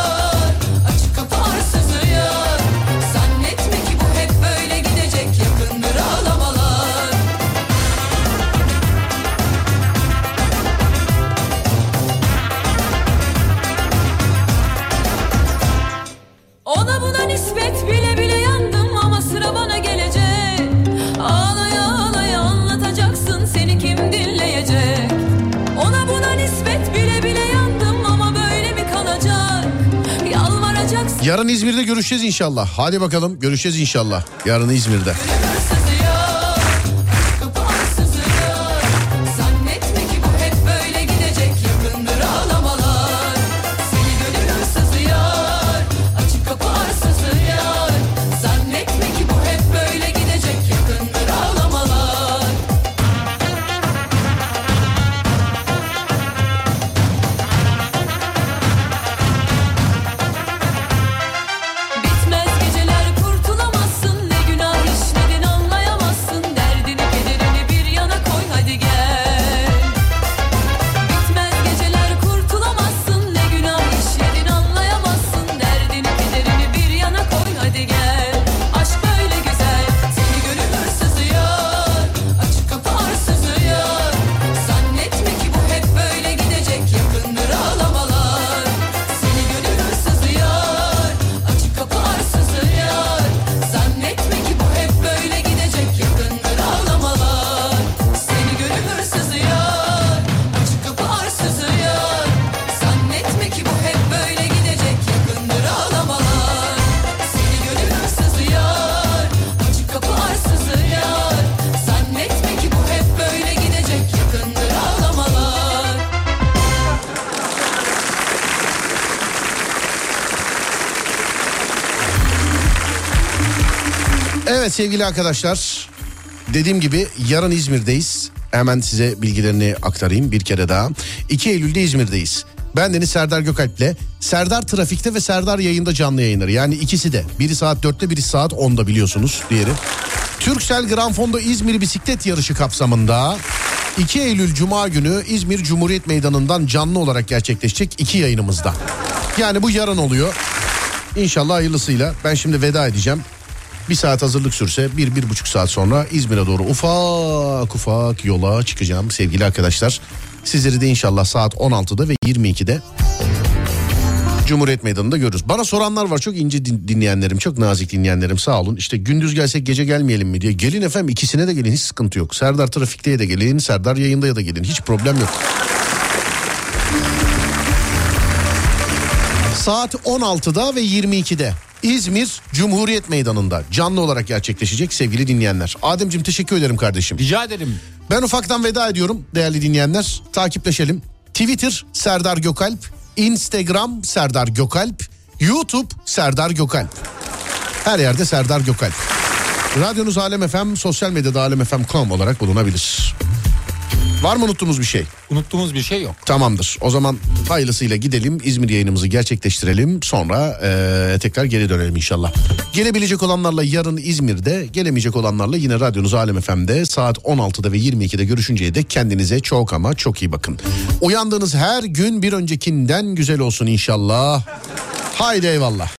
Yarın İzmir'de görüşeceğiz inşallah. Hadi bakalım görüşeceğiz inşallah. Yarın İzmir'de. Evet sevgili arkadaşlar. Dediğim gibi yarın İzmir'deyiz. Hemen size bilgilerini aktarayım bir kere daha. 2 Eylül'de İzmir'deyiz. Ben Deniz Serdar Gökalp'le Serdar Trafik'te ve Serdar yayında canlı yayınları. Yani ikisi de. Biri saat 4'te biri saat 10'da biliyorsunuz diğeri. Türksel Granfonda İzmir bisiklet yarışı kapsamında 2 Eylül Cuma günü İzmir Cumhuriyet Meydanı'ndan canlı olarak gerçekleşecek iki yayınımızda. Yani bu yarın oluyor. İnşallah hayırlısıyla ben şimdi veda edeceğim. Bir saat hazırlık sürse bir, bir buçuk saat sonra İzmir'e doğru ufak ufak yola çıkacağım sevgili arkadaşlar. Sizleri de inşallah saat 16'da ve 22'de Cumhuriyet Meydanı'nda görürüz. Bana soranlar var çok ince din- dinleyenlerim, çok nazik dinleyenlerim sağ olun. İşte gündüz gelsek gece gelmeyelim mi diye. Gelin efendim ikisine de gelin hiç sıkıntı yok. Serdar Trafik'te de gelin, Serdar yayında da gelin hiç problem yok. Saat 16'da ve 22'de İzmir Cumhuriyet Meydanı'nda canlı olarak gerçekleşecek sevgili dinleyenler. Ademciğim teşekkür ederim kardeşim. Rica ederim. Ben ufaktan veda ediyorum değerli dinleyenler. Takipleşelim. Twitter Serdar Gökalp, Instagram Serdar Gökalp, YouTube Serdar Gökalp. Her yerde Serdar Gökalp. Radyonuz Alem FM, sosyal medyada alemfm.com olarak bulunabilir. Var mı unuttuğumuz bir şey? Unuttuğumuz bir şey yok. Tamamdır. O zaman hayırlısıyla gidelim. İzmir yayınımızı gerçekleştirelim. Sonra eee, tekrar geri dönelim inşallah. Gelebilecek olanlarla yarın İzmir'de, gelemeyecek olanlarla yine radyonuz Alem FM'de saat 16'da ve 22'de görüşünceye dek kendinize çok ama çok iyi bakın. Uyandığınız her gün bir öncekinden güzel olsun inşallah. Haydi eyvallah.